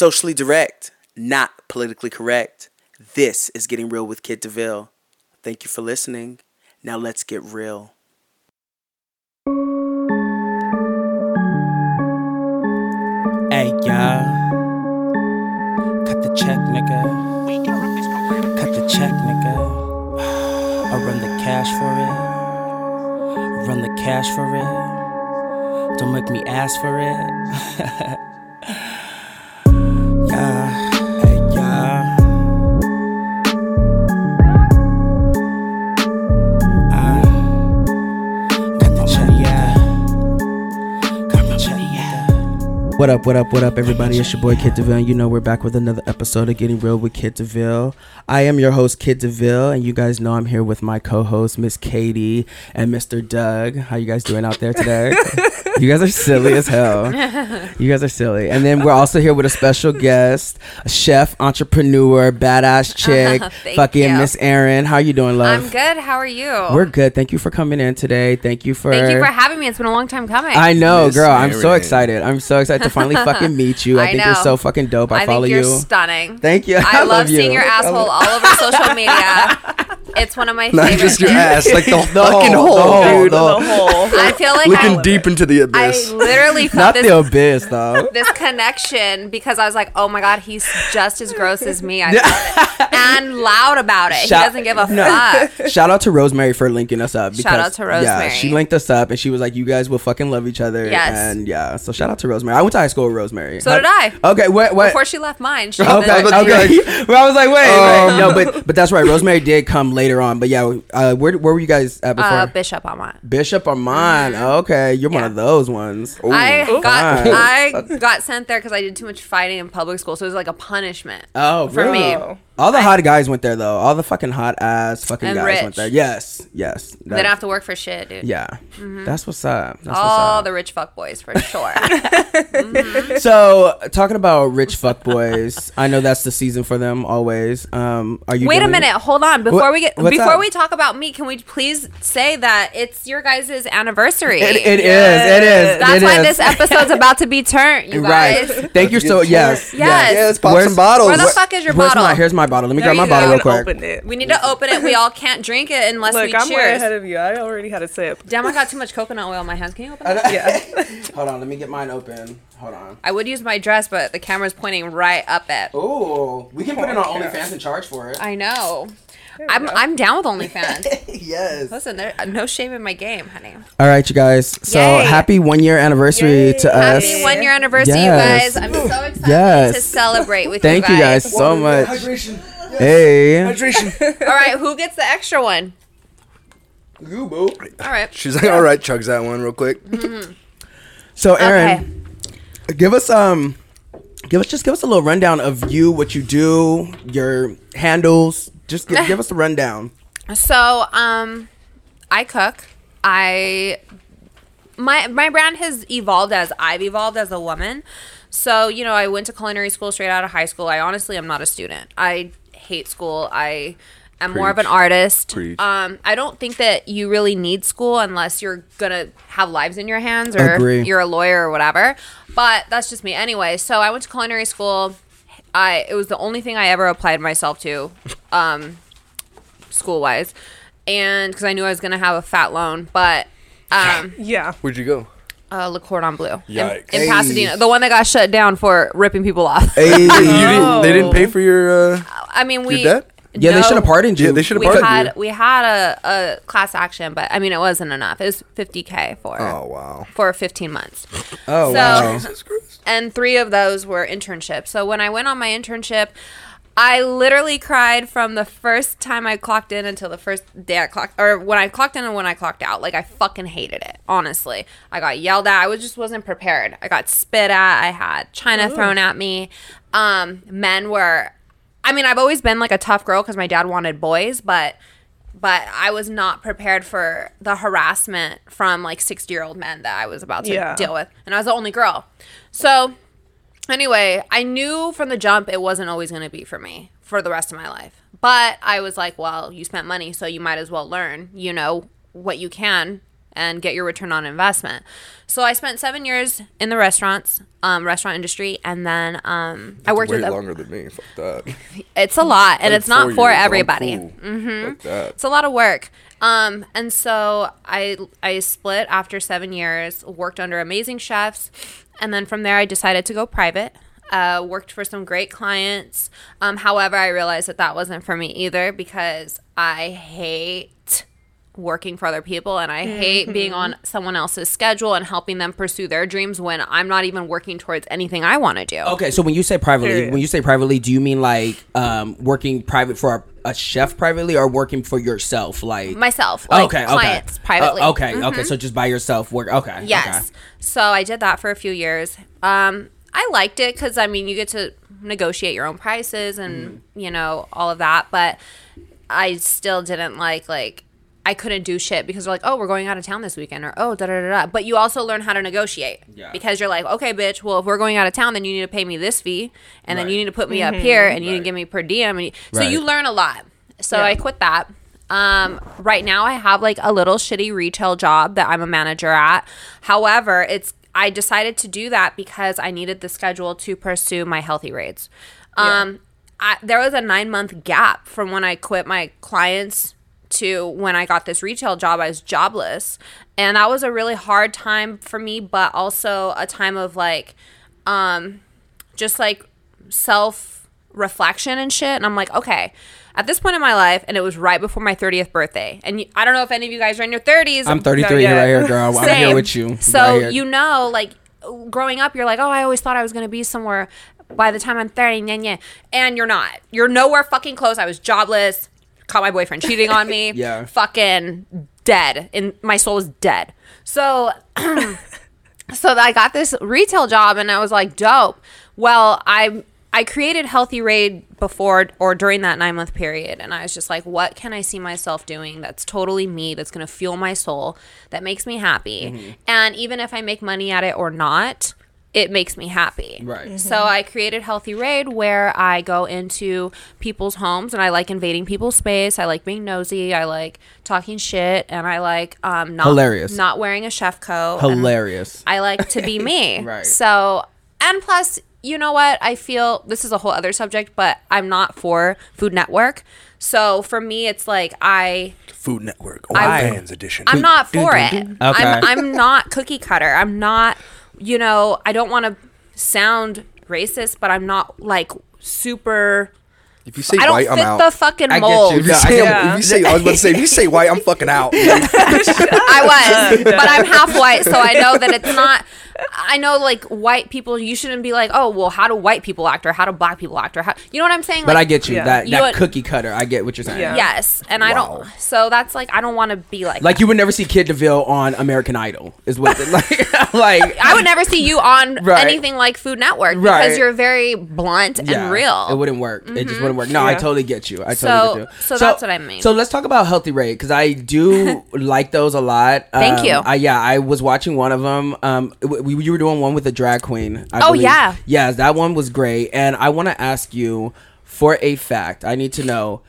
Socially direct, not politically correct. This is Getting Real with Kid DeVille. Thank you for listening. Now let's get real. Hey, y'all. Cut the check, nigga. Cut the check, nigga. I run the cash for it. Run the cash for it. Don't make me ask for it. What up, what up, what up, everybody? It's your boy Kid DeVille. and You know we're back with another episode of Getting Real with Kid DeVille. I am your host, Kid DeVille, and you guys know I'm here with my co-host, Miss Katie and Mr. Doug. How you guys doing out there today? you guys are silly as hell. You guys are silly. And then we're also here with a special guest, a chef, entrepreneur, badass chick, Thank fucking you. Miss Erin. How are you doing, love? I'm good. How are you? We're good. Thank you for coming in today. Thank you for Thank you for having me. It's been a long time coming. I know, Miss girl. I'm so Erin. excited. I'm so excited to finally fucking meet you. I, I think you're know. so fucking dope. I, I follow think you're you. stunning. Thank you. I, love, love you. seeing your asshole all over social media. It's one of my Not favorite. just your things. ass, like the, The fucking whole- hole, the whole- dude. the whole- I feel like Looking I, deep into the abyss. I abyss. literally felt Not this, the abyss, though. this connection because I was like, oh my god, he's just as gross as me. I felt it. and loud about it. Shout- he doesn't give a No. fuck. Shout out to Rosemary for linking us up. Shout out because- to Yeah, she linked us up and she was like, "You guys will fucking love each other." Yes. And yeah, so shout out to Rosemary. I went to high school with Rosemary. So How- did I. Okay. What? What? Before she left mine, she Okay, was I okay. well, I was like, wait, wait. Um, no, but but that's right. Rosemary did come later on, but yeah, uh, where where were you guys at before? uh, Bishop Amat. Bishop or mine? Okay, you're one of those ones. I got I got sent there because I did too much fighting in public school, so it was like a punishment. Oh, for really? me. All the hot guys went there though. All the fucking hot ass fucking guys rich. went there. Yes, yes. They don't have to work for shit, dude. Yeah, that's what's up. That's All what's the rich fuck boys for sure. up. So talking about rich fuck boys, I know that's the season for them always. Um, are you? Wait a minute, hold on. Before What- we get before up? we talk about me, can we please say that it's your guys' anniversary? It, it is. It is. That's it why is. this episode's about to be turned, you guys. Right. Thank you so. Yes. Yes. Yeah, let's pop Where's- some bottles. Where the fuck is your Where's bottle? my? Here's my bottle. Let me There grab my you bottle real quick. opened it. we need to open it. We all can't drink it unless Look, we I'm way ahead of you. I already had a sip. Damn, I got too much coconut oil in my hands. Can you open it? Yeah. Hold on. Let me get mine open. Hold on. I would use my dress, but the camera's pointing right up at. Ooh, we can put it on OnlyFans and charge for it. I know. I'm I'm down with OnlyFans. yes. Listen, there no shame in my game, honey. All right, you guys. So Yay. happy one year anniversary to us. Happy one year anniversary, Yes. you guys. I'm so excited Yes. to celebrate with Thank you guys. Thank you guys. guys so much. Hydration. Hey. Hydration. All right, who gets the extra one? You boo. All right. She's like, all right, chugs that one real quick. So Erin, give us um, give us just give us a little rundown of you, what you do, your handles. Just give, give us a rundown. So, um, I cook. I my my brand has evolved as I've evolved as a woman. So, you know, I went to culinary school straight out of high school. I honestly am not a student. I hate school. I am more of an artist. Preach. Um, I don't think that you really need school unless you're gonna have lives in your hands or Agree. you're a lawyer or whatever. But that's just me anyway. So I went to culinary school. I it was the only thing I ever applied myself to. Um, school wise, and because I knew I was gonna have a fat loan, but um, Yeah. Where'd you go? uh, Le Cordon Bleu in, Yikes. in Hey. Pasadena, the one that got shut down for ripping people off. Hey. You didn't, they didn't pay for your. Uh, I mean, we Your debt? Yeah, they no, should have pardoned you. yeah, they should have We pardoned had you. we had a, a class action, but I mean, it wasn't enough. It was fifty k for Oh wow. for fifteen months. Oh So- wow. Jesus Christ. And three of those were internships. So when I went on my internship, I literally cried from the first time I clocked in until the first day I clocked, or when I clocked in and when I clocked out. Like I fucking hated it. Honestly, I got yelled at. I was just wasn't prepared. I got spit at. I had china thrown at me. Um, men were. I mean, I've always been like a tough girl because my dad wanted boys, but but I was not prepared for the harassment from like 60 year old men that I was about to Yeah. deal with. And I was the only girl. So, anyway, I knew from the jump it wasn't always going to be for me for the rest of my life. But I was like, well, you spent money, so you might as well learn, you know, what you can and get your return on investment. So I spent seven years in the restaurants, um, restaurant industry, and then um, I worked Way with. A, longer than me. Fuck that. it's a lot, and Like it's not for years, everybody. cool. Fuck that. It's a lot of work. Um, and so I I split after seven years, worked under amazing chefs, and then from there I decided to go private. Uh, worked for some great clients. Um, however, I realized that that wasn't for me either because I hate working for other people and I hate being on someone else's schedule and helping them pursue their dreams when I'm not even working towards anything I want to do. Okay, so when you say privately, Period. when you say privately, do you mean like um, working private for a, a chef privately, or working for yourself? Like Myself, like okay, clients okay, privately. Uh, okay, okay. So just by yourself, work. Okay, Yes. So I did that for a few years. Um, I liked it because I mean you get to negotiate your own prices and you know all of that, but I still didn't like like I couldn't do shit because they're like, oh, we're going out of town this weekend, or oh, da da da da. But you also learn how to negotiate Yeah. because you're like, okay, bitch, well, if we're going out of town, then you need to pay me this fee, and then you need to put me up here, and you need to give me per diem, and you, so you learn a lot. So Yeah. I quit that. Um, right now I have like a little shitty retail job that I'm a manager at. However, it's I decided to do that because I needed the schedule to pursue my healthy raids. Um, I, there was a nine month gap from when I quit my clients to when I got this retail job. I was jobless, and that was a really hard time for me, but also a time of like, um, just like self reflection and shit. And I'm like, okay, at this point in my life, and it was right before my 30th birthday. And you, I don't know if any of you guys are in your 30s. I'm 33 No, yeah. right here, girl. I'm here with you. So right you know, like growing up, you're like, oh, I always thought I was gonna be somewhere by the time I'm 30, yeah, yeah. and you're not. You're nowhere fucking close. I was jobless. Caught my boyfriend cheating on me. Yeah. Fucking dead. And my soul is dead. So so I got this retail job and I was like, dope. Well, I I created Healthy Raid before or during that nine month period, and I was just like, what can I see myself doing that's totally me, that's gonna fuel my soul, that makes me happy, mm-hmm. and even if I make money at it or not. It makes me happy. Right. So I created Healthy Raid where I go into people's homes and I like invading people's space. I like being nosy. I like talking shit and I like um not Hilarious. not wearing a chef coat. hilarious. I like to be me. Right. So, and plus, you know what? I feel this is a whole other subject, but I'm not for Food Network. So for me, it's like I Food Network, I- OnlyFans edition. I'm not for it. Okay. I'm I'm not cookie cutter. I'm not. You know, I don't want to sound racist, but I'm not like super. If you say I don't white, I'm out. the fucking I get you. if you Yeah, I say, get I'm- if you say, I was about to say, if you say white, I'm fucking out. I was, but I'm half white, so I know that it's not. I know, like white people, you shouldn't be like, oh, well, how do white people act, or how do black people act, or how you know what I'm saying? But Like, I get you. Yeah. That You that would- cookie cutter. I get what you're saying. Yeah. yes, and I Wow. don't. So that's like I don't want to be like. Like that. you would never see Kid DeVille on American Idol. Is what like like I would never see you on Right. anything like Food Network because Right. you're very blunt and Yeah, real. It wouldn't work. It just mm-hmm. wouldn't work. No, I totally get you. I So- totally get you. so that's what I mean. So let's talk about Healthy Raid because I do like those a lot. Thank Um, you. I, yeah, I was watching one of them. Um, we, you were doing one with a drag queen. I Oh, believe. yeah. yes, that one was great. And I want to ask you for a fact. I need to know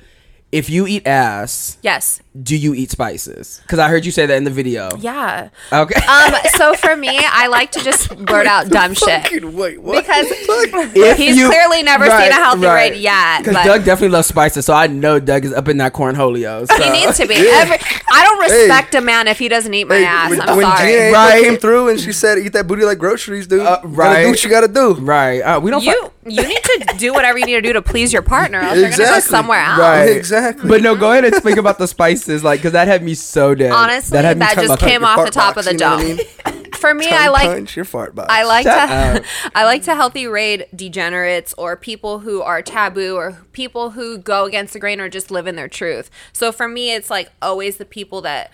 if you eat ass. yes. Do you eat spices? Because I heard you say that in the video. Yeah. Okay. Um. So for me, I like to just blurt out dumb shit wait, what? because If he's you- clearly never seen a healthy right. rate yet. Because Doug definitely loves spices, so I know Doug is up in that cornholio. So. He needs to be. Every, I don't respect a man if he doesn't eat my Hey, ass. when, I'm when sorry. Gina April Right. came through and she said, "Eat that booty like groceries, dude." Uh, You gotta right. do what you gotta do. Right. Uh, we don't. You fi- you need to do whatever you need to do to please your partner. Else you're gonna go Exactly. somewhere else. Right. Exactly. But no, go ahead and speak about the spices, like, because that had me so dead. Honestly, that, had me talking just about- came off the top box, of the you know I dome. mean? For me, Tongue I like punch your fart box. I like Shut to up. I like to healthy raid degenerates or people who are taboo or people who go against the grain or just live in their truth. So for me it's like always the people that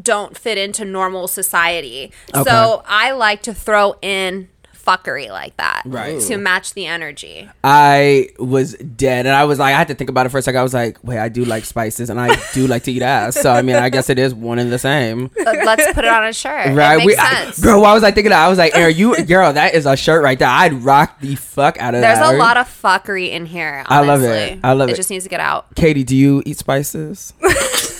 don't fit into normal society. Okay. So I like to throw in fuckery like that Right. to match the energy. I was dead, and I was like, I had to think about it for a second. I was like, wait, I do like spices, and I do like to eat ass. So I mean, I guess it is one and the same. Let's put it on a shirt. Right? we, I- girl, why was I thinking that? I was like, Erin, you, girl, that is a shirt right there. I'd rock the fuck out of there. There's that. a lot of fuckery in here. I love it. I love It it. just needs to get out. Katie, do you eat spices?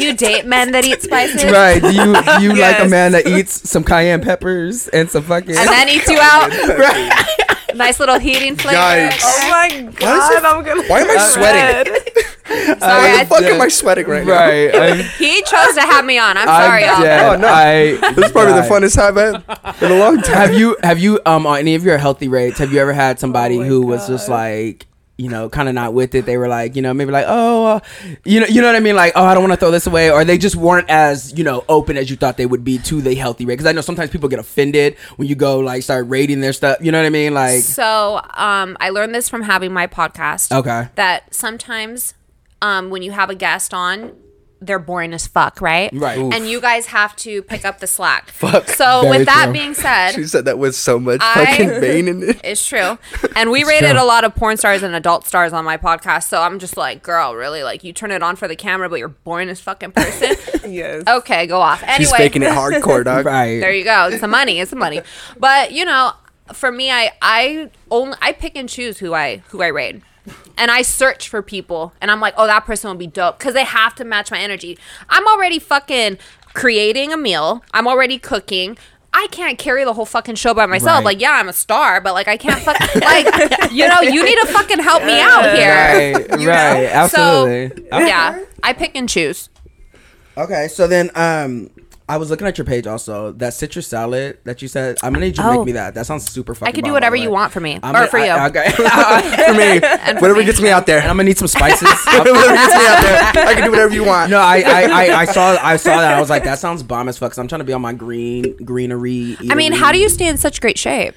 Do you date men that eat spices? Right? Do you do you like a man that eats some cayenne peppers and some fucking? And then eats you out. right. nice little heating flavor. Yikes. Oh my god, I'm gonna. Why am I sweating? Sorry, Why I- the fuck am I sweating right now? right. He chose to have me on. I'm sorry, I'm y'all. dead. Oh, no. I, This is probably the died. funnest I've had in a long time. Have you have you um on any of your healthy raids? Have you ever had somebody Oh my who was just like you know kind of not with it? They were like you know maybe like oh uh, you know you know what I mean like oh I don't want to throw this away or they just weren't as you know open as you thought they would be to the healthy raid because I know sometimes people get offended when you go like start rating their stuff. You know what I mean like So, um, I learned this from having my podcast. Okay. That sometimes, um, when you have a guest on, they're boring as fuck, right? Right. Oof. And you guys have to pick up the slack. Fuck. So, Very with that true. being said, She said that with so much I- fucking vein in it. It's true. And we rated true. a lot of porn stars and adult stars on my podcast. So I'm just like, girl, really? Like, you turn it on for the camera, but you're boring as fucking person? Yes. okay, go off. Anyway, She's faking it hardcore, dog. right there you go. It's the money. It's the money. But you know, for me, I I only I pick and choose who I who I raid. And I search for people, and I'm like, oh, that person will be dope because they have to match my energy. I'm already fucking creating a meal. I'm already cooking. I can't carry the whole fucking show by myself. Right. Like, yeah, I'm a star, but like, I can't fucking like, you know, you need to fucking help me out here. right You know? right absolutely So, yeah, I pick and choose. Okay, so then um I was looking at your page also. That citrus salad that you said, I'm gonna need you to Oh. make me that. That sounds super fucking I can do whatever by you want for me I'm or gonna- for you. I, okay. For me, for whatever me. gets me out there. and I'm gonna need some spices. whatever gets me out there. I can do whatever you want. no, I, I, I, I saw I saw that. I was like, that sounds bomb as fuck. 'cause I'm trying to be on my green greenery. I mean, how do you stay in such great shape?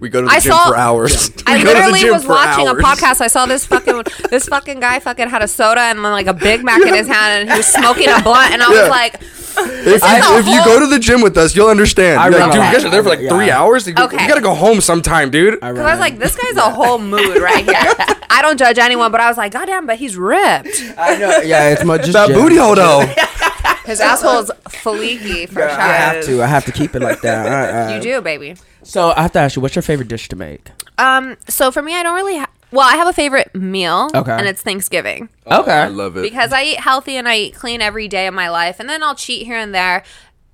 We go to the I gym saw- for hours. I We go to the literally was watching hours. a podcast. I saw this fucking this fucking guy fucking had a soda and like a Big Mac in his hand, and he was smoking a blunt, and I Yeah. was like, If, is a you, if you go to the gym with us, you'll understand. I You're like, really dude, you like guys are there for like it. three hours. You, Okay. you gotta go home sometime, dude. I, because I was like, this guy's a whole mood right here. I don't judge anyone, but I was like, goddamn, but he's ripped. I know. Yeah, it's much just that gym. booty hole though. His asshole's fleeky for I have to. I have to keep it like that. Uh, uh. You do, baby. So I have to ask you, what's your favorite dish to make? Um, so for me, I don't really. Ha- well, I have a favorite meal, Okay. and it's Thanksgiving. Okay. I love it. because I eat healthy and I eat clean every day of my life, and then I'll cheat here and there.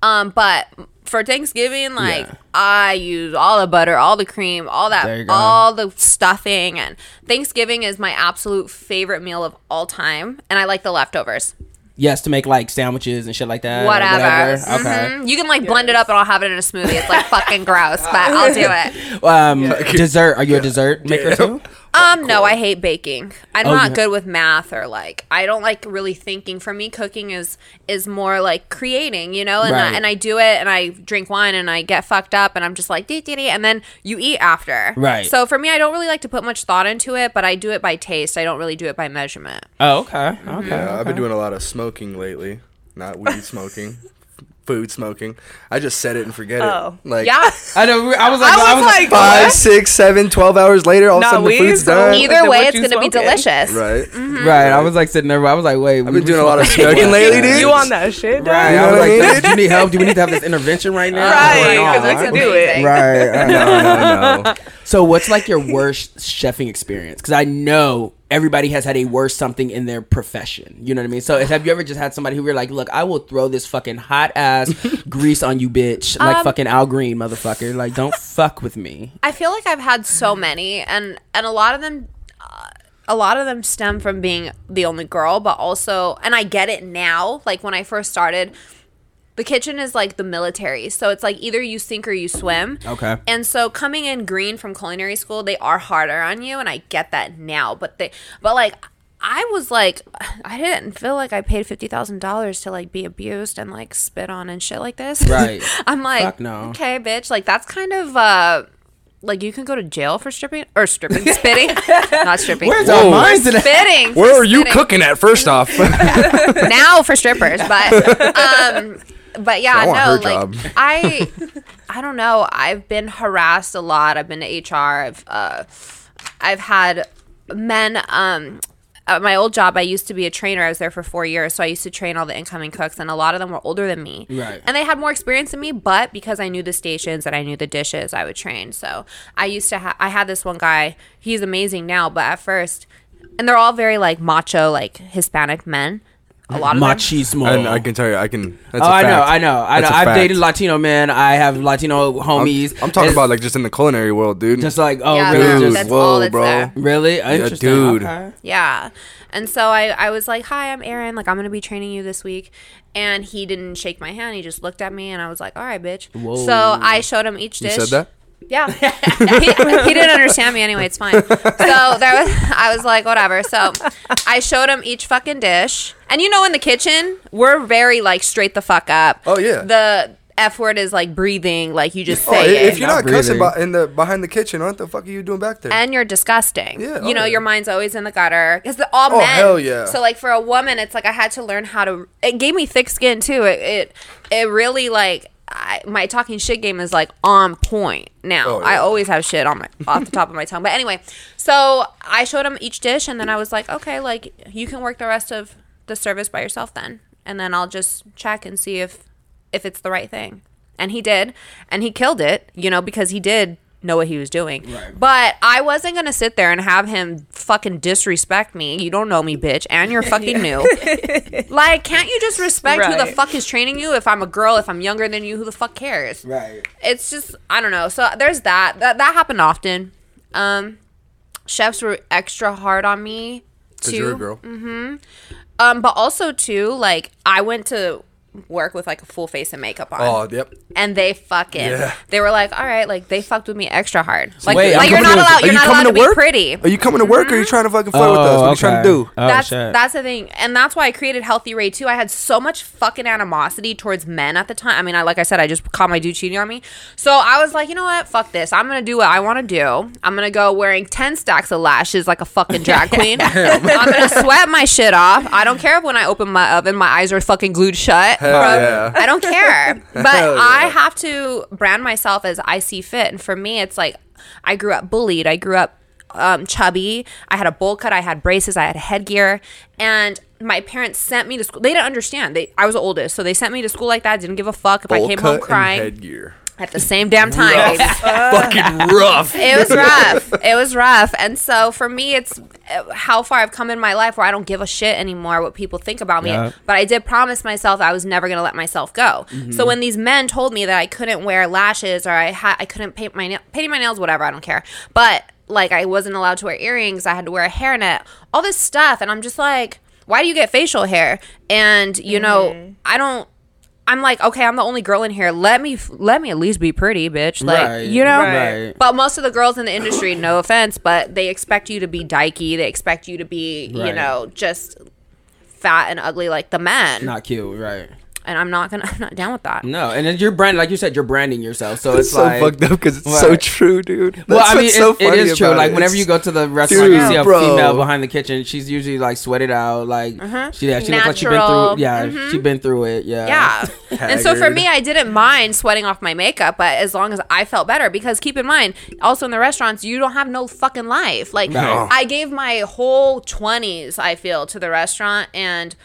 Um, but for Thanksgiving, like Yeah. I use all the butter, all the cream, all that, all the stuffing, and Thanksgiving is my absolute favorite meal of all time, and I like the leftovers. Yes, to make like sandwiches and shit like that. or Whatever. Okay. Mhm. You can like blend it up and I'll have it in a smoothie. It's like fucking gross, but I'll do it. Um, dessert. Are you a dessert maker too? Um, no, I hate baking. I'm Oh, not you- good with math or like I don't like really thinking. For me, cooking is is more like creating, you know. And Right. I, and I do it, and I drink wine, and I get fucked up, and I'm just like dee dee dee, and then you eat after. Right. So for me, I don't really like to put much thought into it, but I do it by taste. I don't really do it by measurement. Oh, okay. Okay. Yeah, I've been doing a lot of smoking lately. Not weed smoking, food smoking. I just said it and forget Oh. it. Like Yeah. I know. I was like, I was like, five, what? six, seven, twelve hours later, all of a Not sudden the food's done. Either then way, it's gonna be delicious. Right. Mm-hmm. right. I was like sitting there. I was like, wait. I've been doing a lot of smoking smoking lately, dude. You on that shit, dog? Right. You know I was what I like, mean? do you need help? Do we need to have this intervention right now? Right, Or because we not? can do it. Right. I know. no, no, no. So, what's like your worst chefing experience? Because I know everybody has had a worst something in their profession. You know what I mean? So, have you ever just had somebody who you're like, look, I will throw this fucking hot ass grease on you, bitch, like Um, fucking Al Green, motherfucker. Like, don't fuck with me. I feel like I've had so many, and and a lot of them, uh, a lot of them stem from being the only girl, but also, and I get it now. Like when I first started, the kitchen is like the military, so it's like either you sink or you swim. Okay. And so coming in green from culinary school, they are harder on you, and I get that now. But they, but like. I was like, I didn't feel like I paid fifty thousand dollars to like be abused and like spit on and shit like this. Right. I'm like, Fuck no. okay, bitch. Like that's kind of uh, like you can go to jail for stripping or stripping, spitting, not stripping. Where's Whoa. our minds today? spitting? Where are you spitting. cooking at? First off, now for strippers? But um, but yeah, I no, like job. I, I don't know. I've been harassed a lot. I've been to HR. I've uh, I've had men um at my old job i used to be a trainer i was there for four years so i used to train all the incoming cooks and a lot of them were older than me Right. and they had more experience than me but because i knew the stations and i knew the dishes i would train so i used to ha- i had this one guy he's amazing now but at first and they're all very like macho like hispanic men a lot of. Machismo. And I can tell you, I can. That's oh, a I know, fact. I know, I know. That's a I've fact. dated Latino men. I have Latino I'm, homies. I'm talking It's about like just in the culinary world, dude. just like oh Yeah, really? that's- Dude, Just, that's all whoa, that's bro. there. really interesting. dude. Okay. Yeah. And so I, I was like, Hi, I'm Erin. Like, I'm going to be training you this week. And he didn't shake my hand. He just looked at me and I was like, All right, bitch. Whoa. So I showed him each you dish. said that? Yeah. he, he didn't understand me anyway. It's fine. So there was, I was like, whatever. So I showed him each fucking dish. And you know, in the kitchen, we're very like straight the fuck up. Oh, yeah. The F word is like breathing. Like you just Oh, say it. if you're Not not, cussing by, in the behind the kitchen, what the fuck are you doing back there? and you're disgusting. Yeah, oh, you know, oh, your mind's always in the gutter because all Oh, men. hell yeah. So like for a woman, it's like I had to learn how to. It gave me thick skin too. It it, it really like. I, my talking shit game is like on point now. Oh, I always have shit on my off the top of my tongue. But anyway, so I showed him each dish, and then I was like, okay, like you can work the rest of the service by yourself then, and then I'll just check and see if if it's the right thing. And he did, and he killed it, you know, because he did know what he was doing. But I wasn't gonna sit there and have him fucking disrespect me. You don't know me, bitch, and you're fucking new. like, can't you just respect who the fuck is training you? If I'm a girl, if I'm younger than you, who the fuck cares? Right. It's just I don't know. So there's that. That that happened often. Um, chefs were extra hard on me Because too. you're a girl. Um, but also too, like I went to work with like a full face of makeup on. Oh, yep. And they fucking Yeah. they were like, all right, like they fucked with me extra hard. Like, wait, like you're not to- allowed Are you're you not allowed to, to be pretty. Are you coming to work or are you mm-hmm. trying to fucking flirt with us? What are you trying to do? Oh, that's shit. that's the thing, and that's why I created Healthy Raid too. I had so much fucking animosity towards men at the time. I mean, I like I said, I just caught my dude cheating on me, so I was like, you know what, fuck this. I'm gonna do what I want to do. I'm gonna go wearing ten stacks of lashes like a fucking drag queen. I'm gonna sweat my shit off. I don't care if when I open my oven, my eyes are fucking glued shut. From- yeah. I don't care, but yeah. I have to brand myself as I see fit, and for me, it's like I grew up bullied. I grew up um, chubby. I had a bowl cut. I had braces. I had headgear, and my parents sent me to school. They didn't understand. They I was the oldest, so they sent me to school like that. Didn't give a fuck if I came home crying headgear. At the same damn time. baby. Fucking rough. It was rough. It was rough. And so for me, it's uh, how far I've come in my life where I don't give a shit anymore what people think about me. Yeah. But I did promise myself I was never going to let myself go. So when these men told me that I couldn't wear lashes or I had I couldn't paint my nail painting my nails, whatever, I don't care. But like I wasn't allowed to wear earrings, I had to wear a hairnet, all this stuff, and I'm just like, why do you get facial hair? And you know, I don't. I'm like, okay, I'm the only girl in here. Let me, let me at least be pretty, bitch. Like, Right, you know. right. But most of the girls in the industry, no offense, but they expect you to be dykey. They expect you to be, you know, just fat and ugly like the men. Not cute, right? And I'm not gonna. I'm not down with that. No, and then you're brand like you said, you're branding yourself. So It's it's so like, fucked up because it's so true, dude. That's Well, I mean, what's so it, it funny is true. about Like it. whenever you go to the restaurant, you see a bro. female behind the kitchen. She's usually like sweated out. Like mm-hmm. she, yeah, she looks like she's been Natural. through. Yeah, she's mm-hmm. been through it. Yeah, Yeah. and so for me, I didn't mind sweating off my makeup, but as long as I felt better, because keep in mind, also in the restaurants, you don't have no fucking life. Like, No. I gave my whole 20s, I feel, to the restaurant, and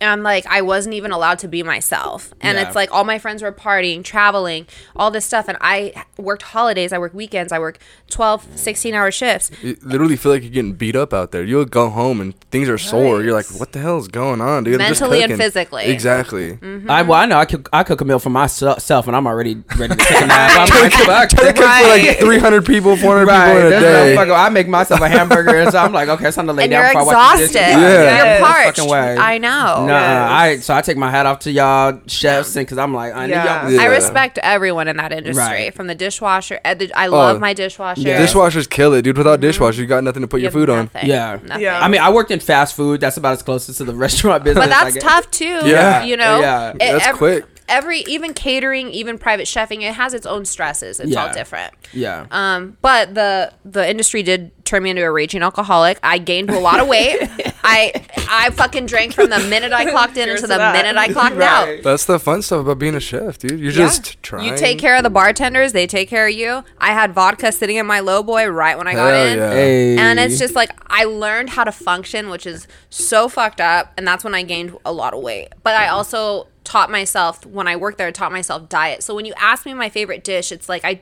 I'm like, I wasn't even allowed to be myself. And Yeah. it's like all my friends were partying, traveling, all this stuff. And I worked holidays, I worked weekends, I worked 12, 16 hour shifts. You literally feel like you're getting beat up out there. You'll go home and things are sore. You're like, what the hell is going on, dude? I'm just Mentally and physically. Exactly. Mm-hmm. I well, I know I cook I cook a meal for myself, and I'm already ready to take a nap. I'm like, fuck, Try to cook for like 300 people, 400 Right, people in a that's day. no I make myself a hamburger, and so I'm like, okay, it's time to lay And down you're before I watch the exhausted. Yeah. You're parched. I know. No, I so I take my hat off to y'all chefs, and because I'm like, I need y'all. Yeah. I respect everyone in that industry, Right. from the dishwasher. uh, the- I love Oh, my dishwasher. yeah. Dishwashers kill it, dude. Without dishwashers, you got nothing to put You your have food on. Yeah. Nothing. Yeah. I mean, I worked in fast food. That's about as close as to the restaurant business. but that's get. tough too. Yeah. you know. Yeah. It- That's ev- quick. Every even catering, even private chefing, it has its own stresses. It's all different. Yeah. Um, but the the industry did turn me into a raging alcoholic. I gained a lot of weight. I I fucking drank from the minute I clocked in Cheers into to the that. minute I clocked Right. out. That's the fun stuff about being a chef, dude. You're Yeah. just trying. You take care of the bartenders, they take care of you. I had vodka sitting in my low boy right when I got in. yeah. Hey. And it's just like I learned how to function, which is so fucked up. And that's when I gained a lot of weight. But I also taught myself when I worked there, I taught myself diet. So when you ask me my favorite dish, it's like I,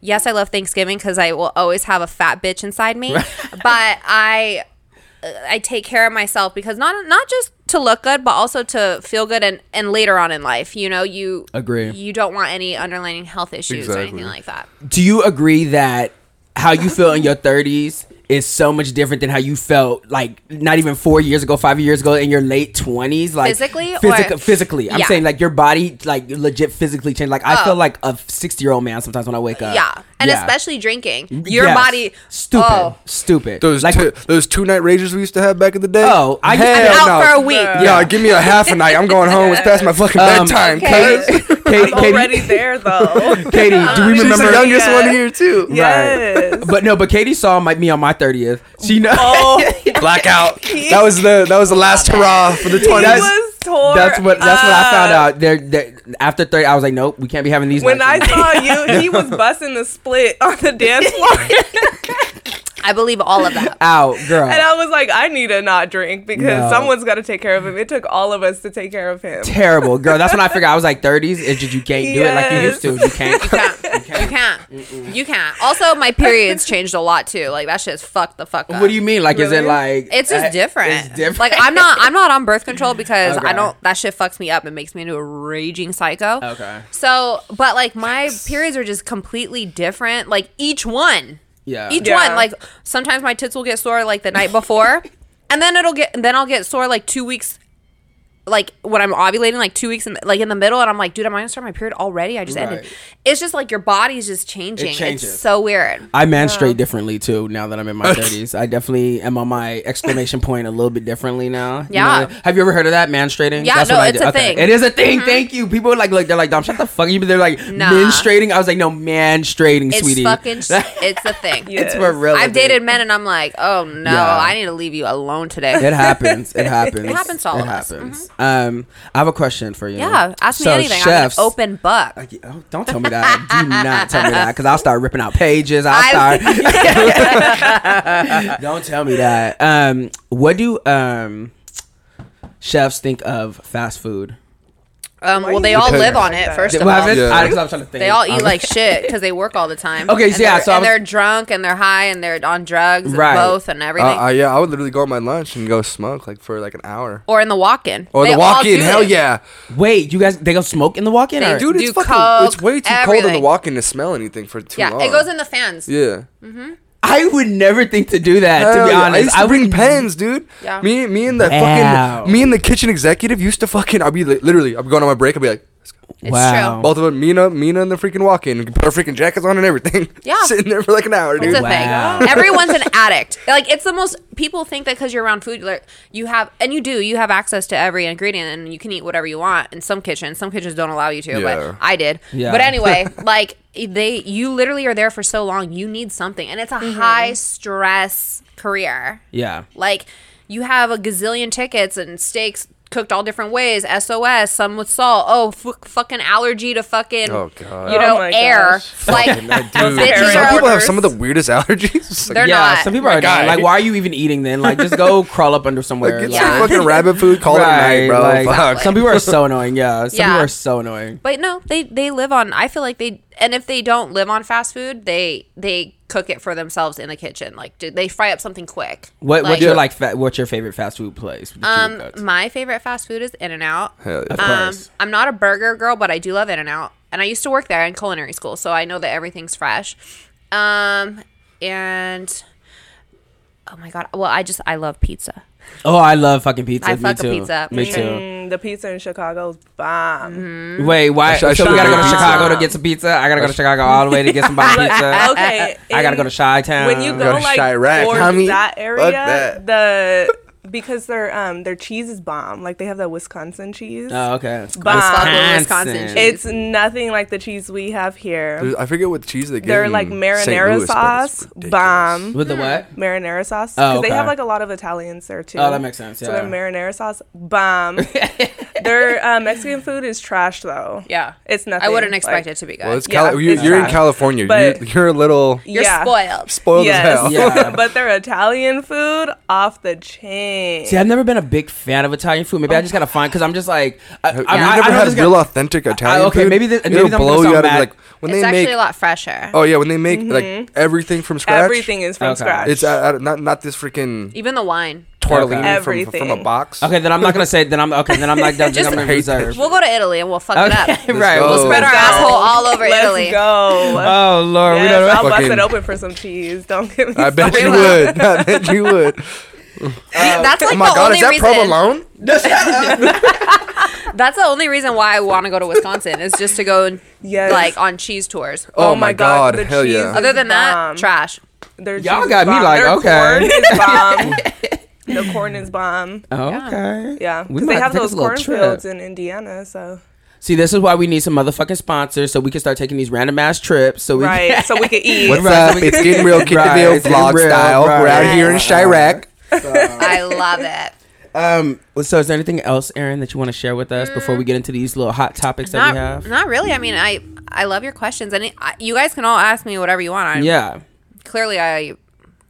yes, I love Thanksgiving because I will always have a fat bitch inside me. but I, uh, I take care of myself because not not just to look good, but also to feel good and, and later on in life. You know, you Agree. You don't want any underlying health issues or anything like that. Do you agree that how you feel in your 30s is so much different than how you felt like not even four years ago, five years ago in your late 20s? Like Physically physic- or- physically. I'm Yeah. saying like your body like legit physically changed. Like I Oh. feel like a 60 year old man sometimes when I wake up. yeah, and Yeah. especially drinking, your Yes. body. stupid, Oh, stupid. Those like two, those two night rages we used to have back in the day. Oh, I used to- I'm out no. for a week. Yeah, give me a half a night. I'm going home. It's past my fucking Um, bedtime. Okay. Cuz. Katie, I'm Katie, already there though. Katie, do we uh, remember? She's remember? the youngest Yeah. one here too. yes. But no, but Katie saw my, me on my 30th. She know. Oh, Blackout. That was the that was the last hurrah for the he twenties. was. That's what that's what I found out. There, there after 30, I was like, nope, we can't be having these. When I saw you, he was busting the split on the dance floor. I believe all of that. out, girl. And I was like, I need to not drink because No. someone's got to take care of him. It took all of us to take care of him. terrible, girl. That's when I figured I was like 30s. It's just you can't do it like you used to. You can't. You can't. You can't. You can't. Also, my periods changed a lot too. Like that shit's fucked the fuck up. What do you mean? Like, is it like? It's just uh, different. It's different. Like I'm not. I'm not on birth control because Okay. I don't. That shit fucks me up. It makes me into a raging psycho. Okay. So, but like my periods are just completely different. Like each one. Yeah. Each Yeah. one. Like sometimes my tits will get sore like the night before, and then it'll get. Then I'll get sore like two weeks. Like when I'm ovulating, like two weeks in like in the middle, and I'm like, dude, am I gonna start my period already? I just ended. It's just like your body's just changing. changes. It's so weird. I menstruate differently too now that I'm in my 30s. I definitely am on my exclamation point a little bit differently now. You Yeah. know, have you ever heard of that menstruating? Yeah, no, what I it's do. a Okay. thing. Mm-hmm. It is a thing. Thank you. People are like, like they're like, Dom, shut the fuck. You, they're like Nah. menstruating. I was like, no, manstrating, It's sweetie. fucking. it's a thing. it's for real. I've dated men and I'm like, oh no, Yeah. I need to leave you alone today. It happens. It happens. It happens to all it of us. Mm-hmm. Um, I have a question for you. yeah, ask me So, anything. Chefs, I'm an open book. Oh, don't tell me that. Do not tell me that because I'll start ripping out pages. I'll start. don't tell me that. Um, what do um chefs think of fast food? Um, well, they all depend- live on it. First of Well, all, I- Yeah. I- I'm trying to think. they all eat Um, like shit because they work all the time. Okay, And so yeah, they're- so I and was- they're drunk and they're high and they're on drugs, and Right. both and Uh, everything. uh, yeah, I would literally go on my lunch and go smoke like for like an hour. or in the walk-in. Or They the all walk-in, do hell it. yeah, Wait, you guys they go smoke in the walk-in? They or? do. dude, it's fucking, coke, it's way too cold in everything. the walk-in to smell anything for too long. Yeah, long. it goes in the fans. Yeah, I would never think to do that. Hell to be yeah. honest, I used to bring would- pens, dude. Yeah. Me, me and the Wow. fucking, me and the kitchen executive used to fucking. I'd be li- literally, I'm going on my break. I'd be like, It's Wow. true. both of them, Mina, Mina, and the freaking walk-in. Put our freaking jackets on and everything. Yeah. sitting there for like an hour, dude. It's a Wow. thing. Everyone's an addict. Like it's the most. People think that because you're around food, like you have, and you do. You have access to every ingredient, and you can eat whatever you want. In some kitchens, some kitchens don't allow you to, Yeah. but I did. Yeah. But anyway, like they, you literally are there for so long. You need something, and it's a mm-hmm. high stress career. Yeah. Like you have a gazillion tickets and steaks cooked all different ways. SOS, some with salt. Oh, f- fucking allergy to fucking. Oh, God. You Oh know, my air. gosh. Like some are people have some of the weirdest allergies. Like, They're yeah, not. some people are God. like, why are you even eating then? Like, just go crawl up under somewhere. like, get Yeah. some fucking rabbit food. Call it a night, bro. like, Fuck. Some people are so annoying. Yeah, some Yeah. people are so annoying. But no, they they live on. I feel like they, and if they don't live on fast food, they they cook it for themselves in the kitchen. Like do they fry up something quick. What Like, what's your like? Fa- what's your favorite fast food place? that you would go Um, my favorite fast food is In and Out. Hell yeah. Of Um, course. I'm not a burger girl, but I do love In and Out, and I used to work there in culinary school, so I know that everything's fresh. Um, and oh my god, well, I just I love pizza. Oh, I love fucking pizza. I Me fuck a too. pizza Me for too. Mm, the pizza in Chicago's bomb. Mm-hmm. Wait, why? I should- I so we gotta go to get pizza. Chicago to get some pizza. I gotta go to Chicago all the way to get some bomb pizza. Okay, I gotta go to Chi Town. when you Go go to like Chiraq, towards homie. that Fuck area, that. the because their um their cheese is bomb. Like they have that Wisconsin cheese. Oh, okay. Bomb. Fuck with Wisconsin cheese. It's nothing like the cheese we have here. There's- I forget what cheese they get. They're like marinara Louis, sauce, bomb. With the what? Marinara sauce Oh, because they have like a lot of Italians there too. Oh, that makes sense, Yeah. So yeah. their marinara sauce, bomb. their uh, Mexican food is trash though. Yeah, It's nothing. I wouldn't expect like- it to be good. Well, it's Yeah, Cali- you, it's you're in. California. But- you're, you're a little You're yeah. spoiled. spoiled Yes. as hell. Yeah. but their Italian food off the chain. See, I've never been a big fan of Italian food. Maybe I just gotta find because I'm just like, I, Have I, you I, never I know had this real guy- authentic Italian okay, food? maybe this- maybe It'll I'm gonna blow you sound out of mad. like when It's they actually make. a lot fresher. Oh yeah, when they make like everything from scratch. Everything is from Okay. scratch. It's uh, uh, not not this freaking Even the wine. tortellini from, from a box. Okay, then I'm not gonna say. Then I'm okay. Then I'm like, then Just- I'm gonna hate reserve. We'll go to Italy and we'll fuck it Okay, up. right. go. We'll Spread our Let's go. asshole all over Italy. Let's Italy. go. Oh Lord, we Yes, don't. I'll bust Fucking- it open for some cheese. Don't get me I bet started. you would. I bet you would. Uh, that's like Oh my the god, only is that reason. provolone? That's the only reason why I want to go to Wisconsin is just to go Yes. like on cheese tours. Oh, oh my God, the hell cheese yeah. is Other than that, trash. Their Y'all cheese got is me bomb. like, Their okay. corn is bomb. the corn is bomb. Oh, okay. Yeah, We because might they have take us those a little trip. cornfields in Indiana. So See, this is why we need some motherfucking sponsors so we can start taking these random ass trips. So we right, so we can eat. What's up? It's getting real Right, Kid DeVille it's getting vlog real, style. We're out right. here in Chiraq. I love it. Um. So, is there anything else, Erin, that you want to share with us before we get into these little hot topics that we have? not really. I mean, I I love your questions, and it, I, you guys can all ask me whatever you want. I, Yeah. Clearly, I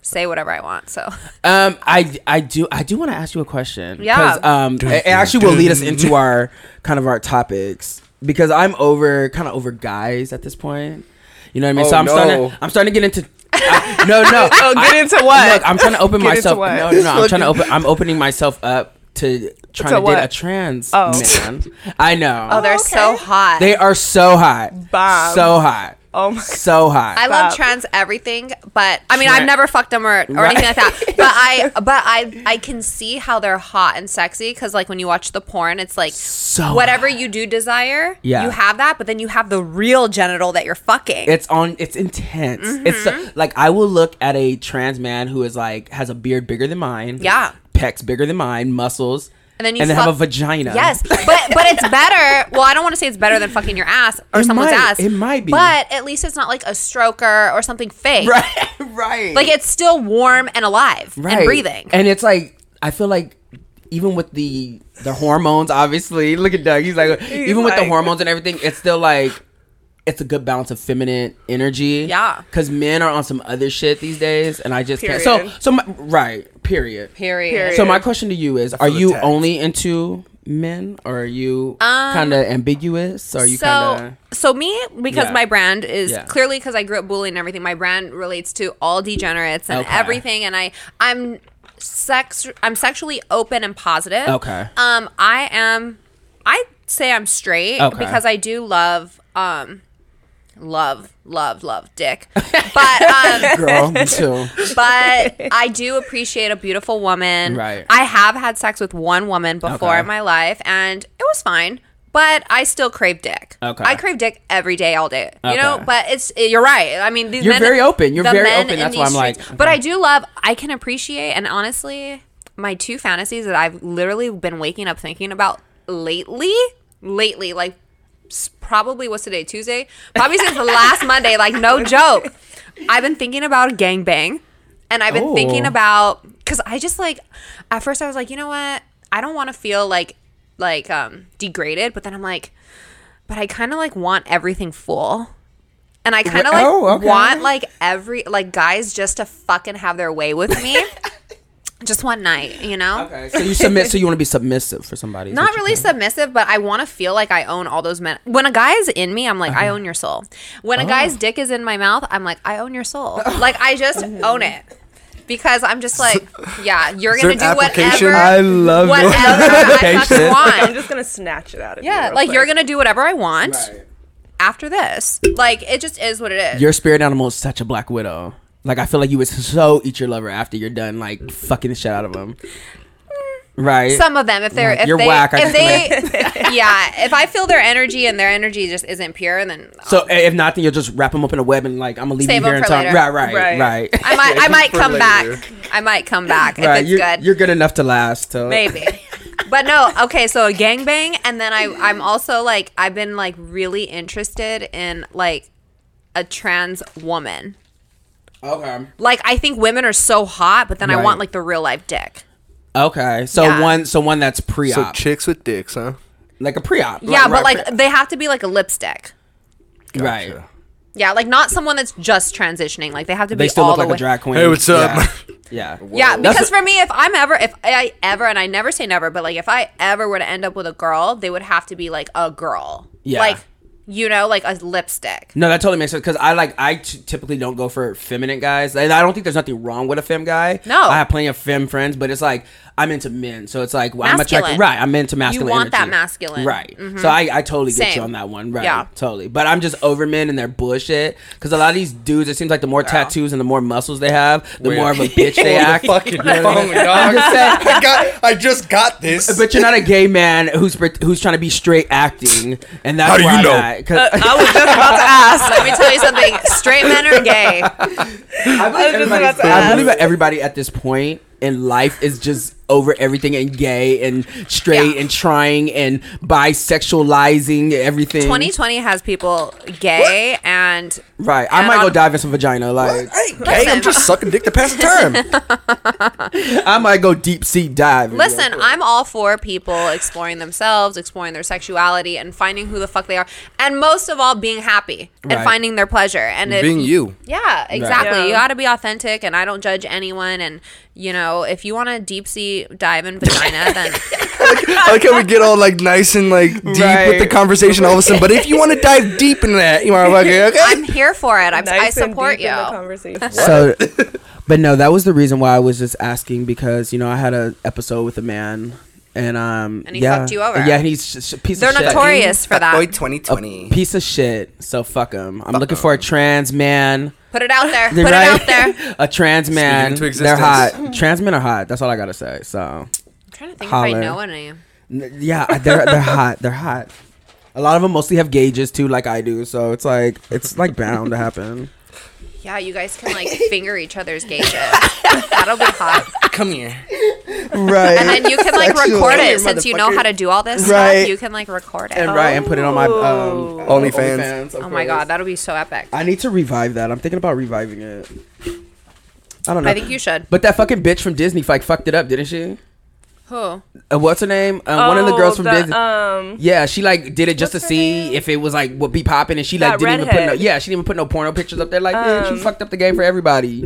say whatever I want. So Um. I I do I do want to ask you a question. Yeah. 'Cause, Um. It, it actually will lead us into our kind of our topics because I'm over kind of over guys at this point. You know what I mean? Oh, so I'm starting. To, I'm starting to get into. I, no, no. Oh, get into what? Look, I'm trying to open Get into myself. what? No, no, no. I'm trying to open. I'm opening myself up to trying To to, what? date a trans Oh. man. I know. oh, they're oh, so okay. hot. they are so hot. Bomb. So hot. Oh my. So hot. I love trans everything, but I mean, Tran- I've never fucked them or, or Right. anything like that. But I, but I, I can see how they're hot and sexy because, like, when you watch the porn, it's like So whatever you do desire, Yeah. you have that, but then you have the real genital that you're fucking. It's on. It's intense. It's Mm-hmm. so, like I will look at a trans man who is like has a beard bigger than mine. Yeah. Pecs bigger than mine. Muscles. And then you and then have a vagina. Yes, but but it's better. Well, I don't want to say it's better than fucking your ass or It someone's might- ass. it might be. but at least it's not like a stroker or something fake. Right. Right. Like it's still warm and alive right. and breathing. And it's like I feel like even with the the hormones, obviously, look at Doug. He's like even with the hormones and everything, it's still like it's a good balance of feminine energy. Yeah. Because men are on some other shit these days, and I just can't. So so my, right. Period. Period. Period. So my question to you is: Are you attacked. only into men, or are you kind of ambiguous? Or are you Um, so kind of so me because Yeah. my brand is Yeah. clearly because I grew up bullying and everything. My brand relates to all degenerates and Okay. everything, and I I'm sex I'm sexually open and positive. Okay. Um, I am. I say I'm straight Okay. because I do love um. Love, love, love, dick, but um, girl? Me too. but I do appreciate a beautiful woman. Right. I have had sex with one woman before Okay. in my life, and it was fine. But I still crave dick. Okay. I crave dick every day, all day. You know, but it's you're right. I mean, these You're men, very open. You're very open. That's these why I'm like, streets- But. I do love. I can appreciate, and honestly, my two fantasies that I've literally been waking up thinking about lately, lately, like s- probably what's today Tuesday, probably since the last Monday. Like no joke, I've been thinking about a gangbang, and I've been thinking Oh. about because I just like at first I was like, you know what, I don't want to feel like like um degraded, but then I'm like, but I kind of like want everything full. And I kind of like oh, okay. want like every like guys just to fucking have their way with me. just one night, you know? Okay. So you submit. So you want to be submissive for somebody? Not really saying. submissive, but I want to feel like I own all those men. When a guy is in me, I'm like, Uh-huh. I own your soul. When a Oh. guy's dick is in my mouth, I'm like, I own your soul. like I just own it. Because I'm just like, yeah, you're gonna do an whatever, I love whatever I fucking want. I'm just gonna snatch it out of you. Yeah, like quick. you're gonna do whatever I want Right. after this. Like it just is what it is. Your spirit animal is such a black widow. Like I feel like you would so eat your lover after you're done, like fucking the shit out of them. Right. Some of them, if they're Like, if you're they whack, if just they yeah, if I feel their energy and their energy just isn't pure, then so eh, if not, then you'll just wrap them up in a web and like I'm gonna leave Save you here them in time. later. Right, right, right, Right. I might I might come later. back. I might come back if it's You're, good. you're good enough to last. So. Maybe. But no, okay, so a gangbang and then I I'm also like I've been like really interested in like a trans woman. Okay. Like I think women are so hot, but then I Right. want like the real life dick. Okay. So Yeah. one, so one that's pre-op, chicks with dicks, huh? like a pre-op. Yeah, but right, like they have to be like a lipstick. right. Gotcha. Yeah, like not someone that's just transitioning. Like they have to be They still all look the like way. a drag queen. Hey, what's up? Yeah. yeah. Yeah, That's because what- for me, if I'm ever, if I ever, and I never say never, but like if I ever were to end up with a girl, they would have to be like a girl. Yeah. Like You know, like a lipstick. No, that totally makes sense because I like I t- typically don't go for feminine guys, and I don't think there's nothing wrong with a femme guy. No. I have plenty of femme friends, but it's like I'm into men, so it's like well, I'm attracted. Right, I'm into masculine. You want that masculine. right? Mhm. So I, I totally get you on that one. Right, Yeah. totally. But I'm just over men and their bullshit because a lot of these dudes, it seems like the more tattoos and the more muscles they have, the Wait. more of a bitch they Hold the act. fucking You know I phone, dog. I'm just saying. I got. I just got this. But you're not a gay man who's who's trying to be straight acting, and that's How do you I'm know? at, 'cause- I was just about to ask. Let me tell you something. Straight men are gay. I was believe, just about everybody's- to I believe that everybody at this point in life is just over everything and gay and straight Yeah. and trying and bisexualizing everything. 2020 has people gay and Right. I And might go dive in some vagina. Like I ain't gay. I'm just sucking dick to pass the time. I might go deep sea dive. Listen, I'm all for people exploring themselves, exploring their sexuality, and finding who the fuck they are, and most of all, being happy and Right. finding their pleasure. And if, Being you. yeah, exactly. Yeah. You got to be authentic, and I don't judge anyone. And you know, if you want to deep sea dive in vagina, then I like how we get all like nice and like deep with the conversation all of a sudden. But if you want to dive deep in that, you motherfucker, okay? I'm here for it. I'm, I Nice and support deep you. in the conversation. so but no, that was the reason why I was just asking because, you know, I had a episode with a man and um And he yeah, fucked you over. Yeah, and he's sh- sh- piece They're of shit. They're notorious for Boy that. 2020. Piece of shit. So fuck him. I'm looking for a trans man. Put it out there. Put Right? it out there. a trans man. into They're hot. Mm-hmm. Trans men are hot. That's all I gotta say. So, I'm trying to think if I Holler. know any. N- yeah, they're they're hot. They're hot. A lot of them mostly have gauges too, like I do. So it's like it's like bound to happen. Yeah, you guys can like finger each other's gauges. That'll be hot. Come here. Right. And then you can like Sexual. record Here, it since you know how to do all this Right. stuff. You can like record it. and right and put it on my um, Ooh. OnlyFans. of Oh my god, that'll be so epic. I need to revive that. I'm thinking about reviving it. I don't know. I think you should. But that fucking bitch from Disney like fucked it up, didn't she? Who? Uh, what's her name? Uh, one of the Oh, girls from the, Disney. Um, Yeah, she like did it just to see name? if it was like what be popping, and she like That didn't even put no. Yeah, she didn't even put no porno pictures up there. Like, yeah, she Um, fucked up the game for everybody.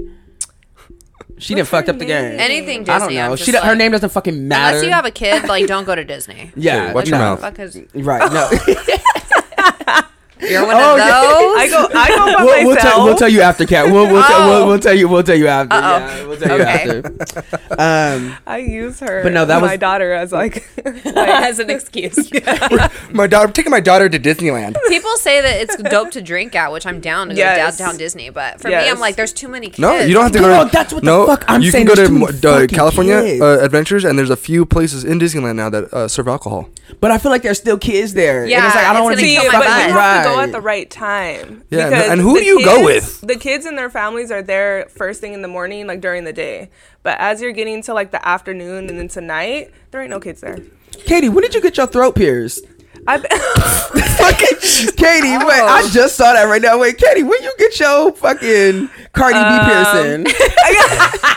She didn't What's fucked up the game. Anything Disney. I don't know. She just don't- her name doesn't fucking matter. Unless you have a kid, like don't go to Disney. yeah, Hey, watch your no. mouth. Fuck is Right. No. you're one Oh, of yeah. those. I go. I go by we'll, we'll, myself. tell, we'll tell you after, Cat. We'll we'll, tell, we'll Oh. we'll tell you. We'll tell you after. Uh-oh. Yeah, we'll tell you Okay. after. Um, I use her. But no, that my was- daughter as like. as an excuse. My daughter, I'm taking my daughter to Disneyland. People say that it's dope to drink at, which I'm down to Yes. go downtown Disney. But for me, I'm like, there's too many kids. No, you don't have to go. No, to, that's what the fuck I'm you saying, can go to too mo- many uh, California uh, Adventures, and there's a few places in Disneyland now that uh, serve alcohol. But I feel like there's still kids there. And Yeah, it's like I don't want to be kill See, but you have to go at the right time. Yeah, and- because and who do you go with? The kids and their families are there first thing in the morning, like during the day. But as you're getting to like the afternoon and into night, there ain't no kids there. Katie, when did you get your throat pierced? I've fucking Katie, wait, I just saw that right now. Wait, Katie, when you get your fucking Cardi Um, B piercing?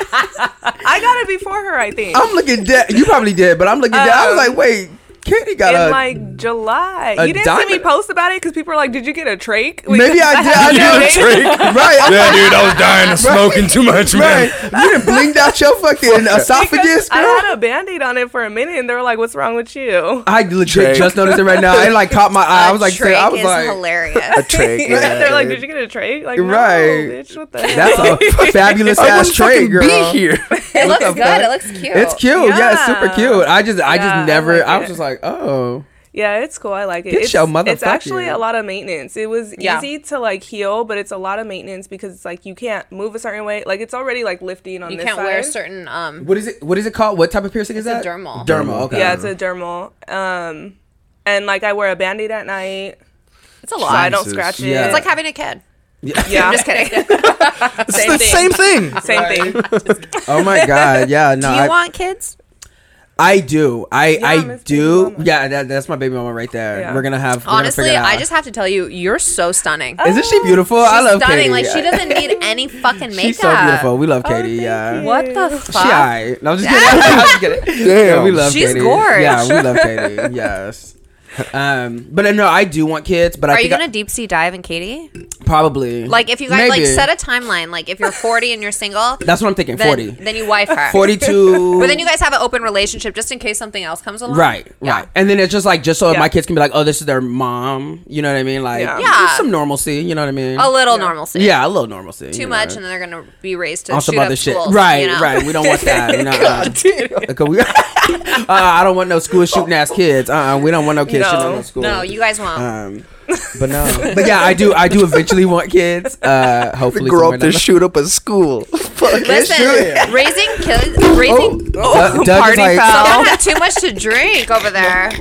I got it before her, I think. I'm looking dead. You probably did, but I'm looking dead. I was Um, like, wait, Katie got in a. like July. a You didn't see me post about it because people were like, "Did you get a trach?" maybe I did. I did. a trach. right. I'm Yeah, dude, I was dying of smoking too much, Right. man. You done blinked out your fucking esophagus, I girl. had a band-aid on it for a minute, and they were like, "What's wrong with you?" I legit Drake. just noticed it right now. It like caught my eye. I was like, Trach I was is like, hilarious. A trach. yeah. They're like, "Did you get a trach?" Like, no, Right. bitch, what the hell? that's a fabulous I ass wouldn't trait, fucking girl. be here. it looks good. It looks cute. It's cute. Yeah. it's super cute. I just, I just never. I was just like, oh. Yeah, it's cool. I like it. Get it's, your it's motherfucking- actually a lot of maintenance. It was Yeah. easy to like heal, but it's a lot of maintenance because it's like you can't move a certain way. Like it's already like lifting on You this can't side. wear certain um What is it? What is it called? What type of piercing is a that? dermal. Dermal. Okay. Yeah, it's a dermal. Um, and like I wear a band-aid at night, It's a lot. so I don't scratch it. Yeah. It's like having a kid. Yeah. yeah, I'm just kidding. It's Same the thing. same thing. same thing. Oh my god. Yeah. No. Do you I, want kids? I do. I I do. Yeah. That, that's my baby mama right there. Yeah. We're gonna have. we're gonna Honestly, figure I just have to tell you, you're so stunning. Isn't she oh. beautiful? I She's love stunning. Katie. Like she doesn't need any fucking makeup. She's so beautiful. We love oh, Katie. thank yeah. you. What the She fuck? alright. No, I'm just kidding. I'm just kidding. Damn. Yeah, we love She's Katie. gorgeous. Yeah, we love Katie. Yes. Um, but uh, no, I do want kids. But I Are you think I- gonna deep sea dive in Katie? probably Like if you guys like set a timeline, like if you're 40 and you're single, That's what I'm thinking. then, Forty. then you wife her. 42 But then you guys have an open relationship just in case something else comes along. Right, Yeah. right. And then it's just like, just so Yeah. my kids can be like, oh, this is their mom. You know what I mean? Like, Yeah. Yeah. some normalcy. You know what I mean? A little normalcy. yeah, a little normalcy. Too much, know. and then they're gonna be raised to on some shoot other up shit. schools, right, you know? right. We don't want that. No, Like, we, uh, I don't want no school shooting ass kids. Uh, uh we don't want no kids shooting No. on no school. No, you guys won't. Um, but no, but yeah, I do. I do eventually want kids. Uh, hopefully, grow up to down shoot up a school. Fuck Listen, raising kids, raising. Doug- Doug is Party like- foul. Don't have too much to drink over there.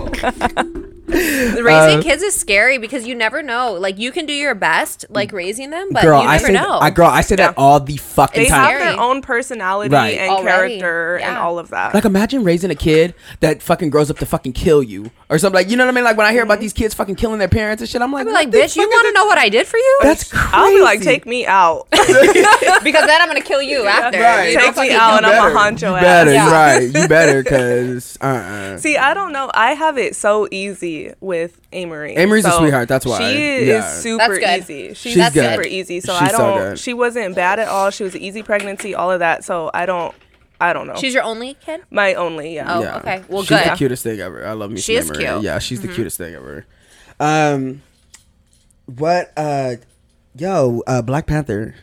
raising Uh, kids is scary because you never know. Like you can do your best, like raising them, but girl, you I say, know. I girl, I say that all the fucking They time. have their own personality Right. and Already. character and all of that. Like imagine raising a kid that fucking grows up to fucking kill you or something like you know what I mean. Like when I hear about these kids fucking killing their parents and shit, I'm like, I'd like, the bitch, you want to know what I did for you? That's crazy. I'll be like, take me out. because then I'm gonna kill you after. Right. You Take me out and I'm a honcho You ass. better, Yeah. right? You better, cause uh, uh See, I don't know. I have it so easy with Amory. Amory's a sweetheart, that's why. She Yeah. is super easy. She's, She's good. super easy. So She's I don't. good. she wasn't bad at all. She was an easy pregnancy, all of that. So I don't. I don't know. She's your only kid. my only. Yeah. Oh, okay. Well, she's good. the cutest thing ever. I love me. She some is Amory. cute. Mm-hmm. Yeah, she's the cutest thing ever. Um, what? Uh, yo, uh, Black Panther.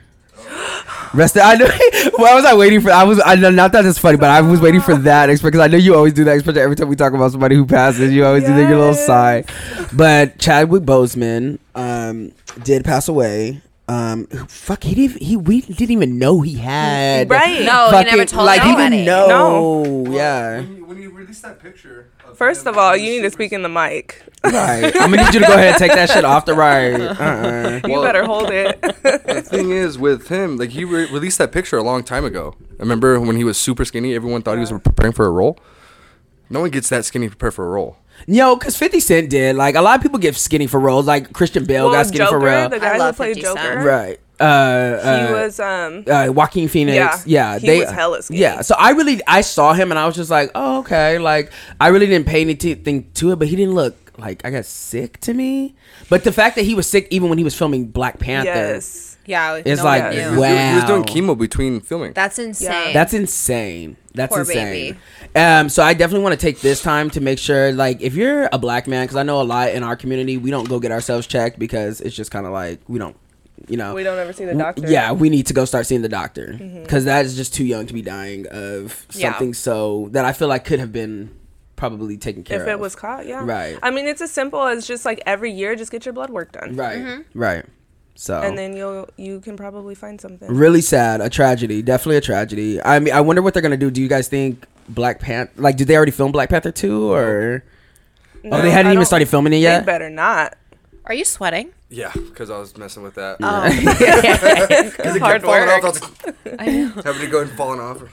Rest. I know. Why was I waiting for? I was. I know. Not that it's funny, but I was waiting for that because I know you always do that. Especially every time we talk about somebody who passes, you always do the, your little sigh. But Chadwick Boseman um, did pass away. Um, fuck, he didn't. He we didn't even know he had. Right. No, he never told like he anybody. didn't know. Yeah. when you released that picture. First of all, you need to speak in the mic. Right. I'm gonna need you to go ahead and take that shit off the right. Uh-uh. You Well- better hold it. the thing is with him, like he re- released that picture a long time ago. I remember when he was super skinny, everyone thought he was preparing for a role. No one gets that skinny prepared for a role. Yo, because 50 Cent did. Like, a lot of people get skinny for roles. Like, Christian Bale well, got skinny Joker, for real. the I guy who played 50 Cent. Joker, right. Uh, uh, he was um. uh, Joaquin Phoenix. Yeah, Yeah, he they was hella skinny. Yeah, so I really I saw him and I was just like, oh okay, like I really didn't pay anything to it, but he didn't look like I guess sick to me. But the fact that he was sick even when he was filming Black Panther, Yes. Yeah, It's no like, one He knew. was wow, He was doing chemo between filming. That's insane. That's insane. That's Poor insane. Um, so I definitely want to take this time to make sure, like, if you're a black man, because I know a lot in our community, we don't go get ourselves checked because it's just kind of like we don't, you know, We don't ever see the doctor. Yeah, we need to go start seeing the doctor because is just too young to be dying of Yeah. something so that I feel like could have been probably taken care If of. If it was caught, yeah. Right. I mean, it's as simple as just like every year, just get your blood work done. right, Mm-hmm. right. So And then you'll you can probably find something. really sad, a tragedy, definitely a tragedy. I mean, I wonder what they're gonna do. Do you guys think Black Panther? Like, did they already film Black Panther two or? No, oh, they hadn't I even started filming it yet. better not. Are you sweating? Yeah, because I was messing with that. Oh, Because it Hard kept falling work. off. I was like, I know. having to go and falling off.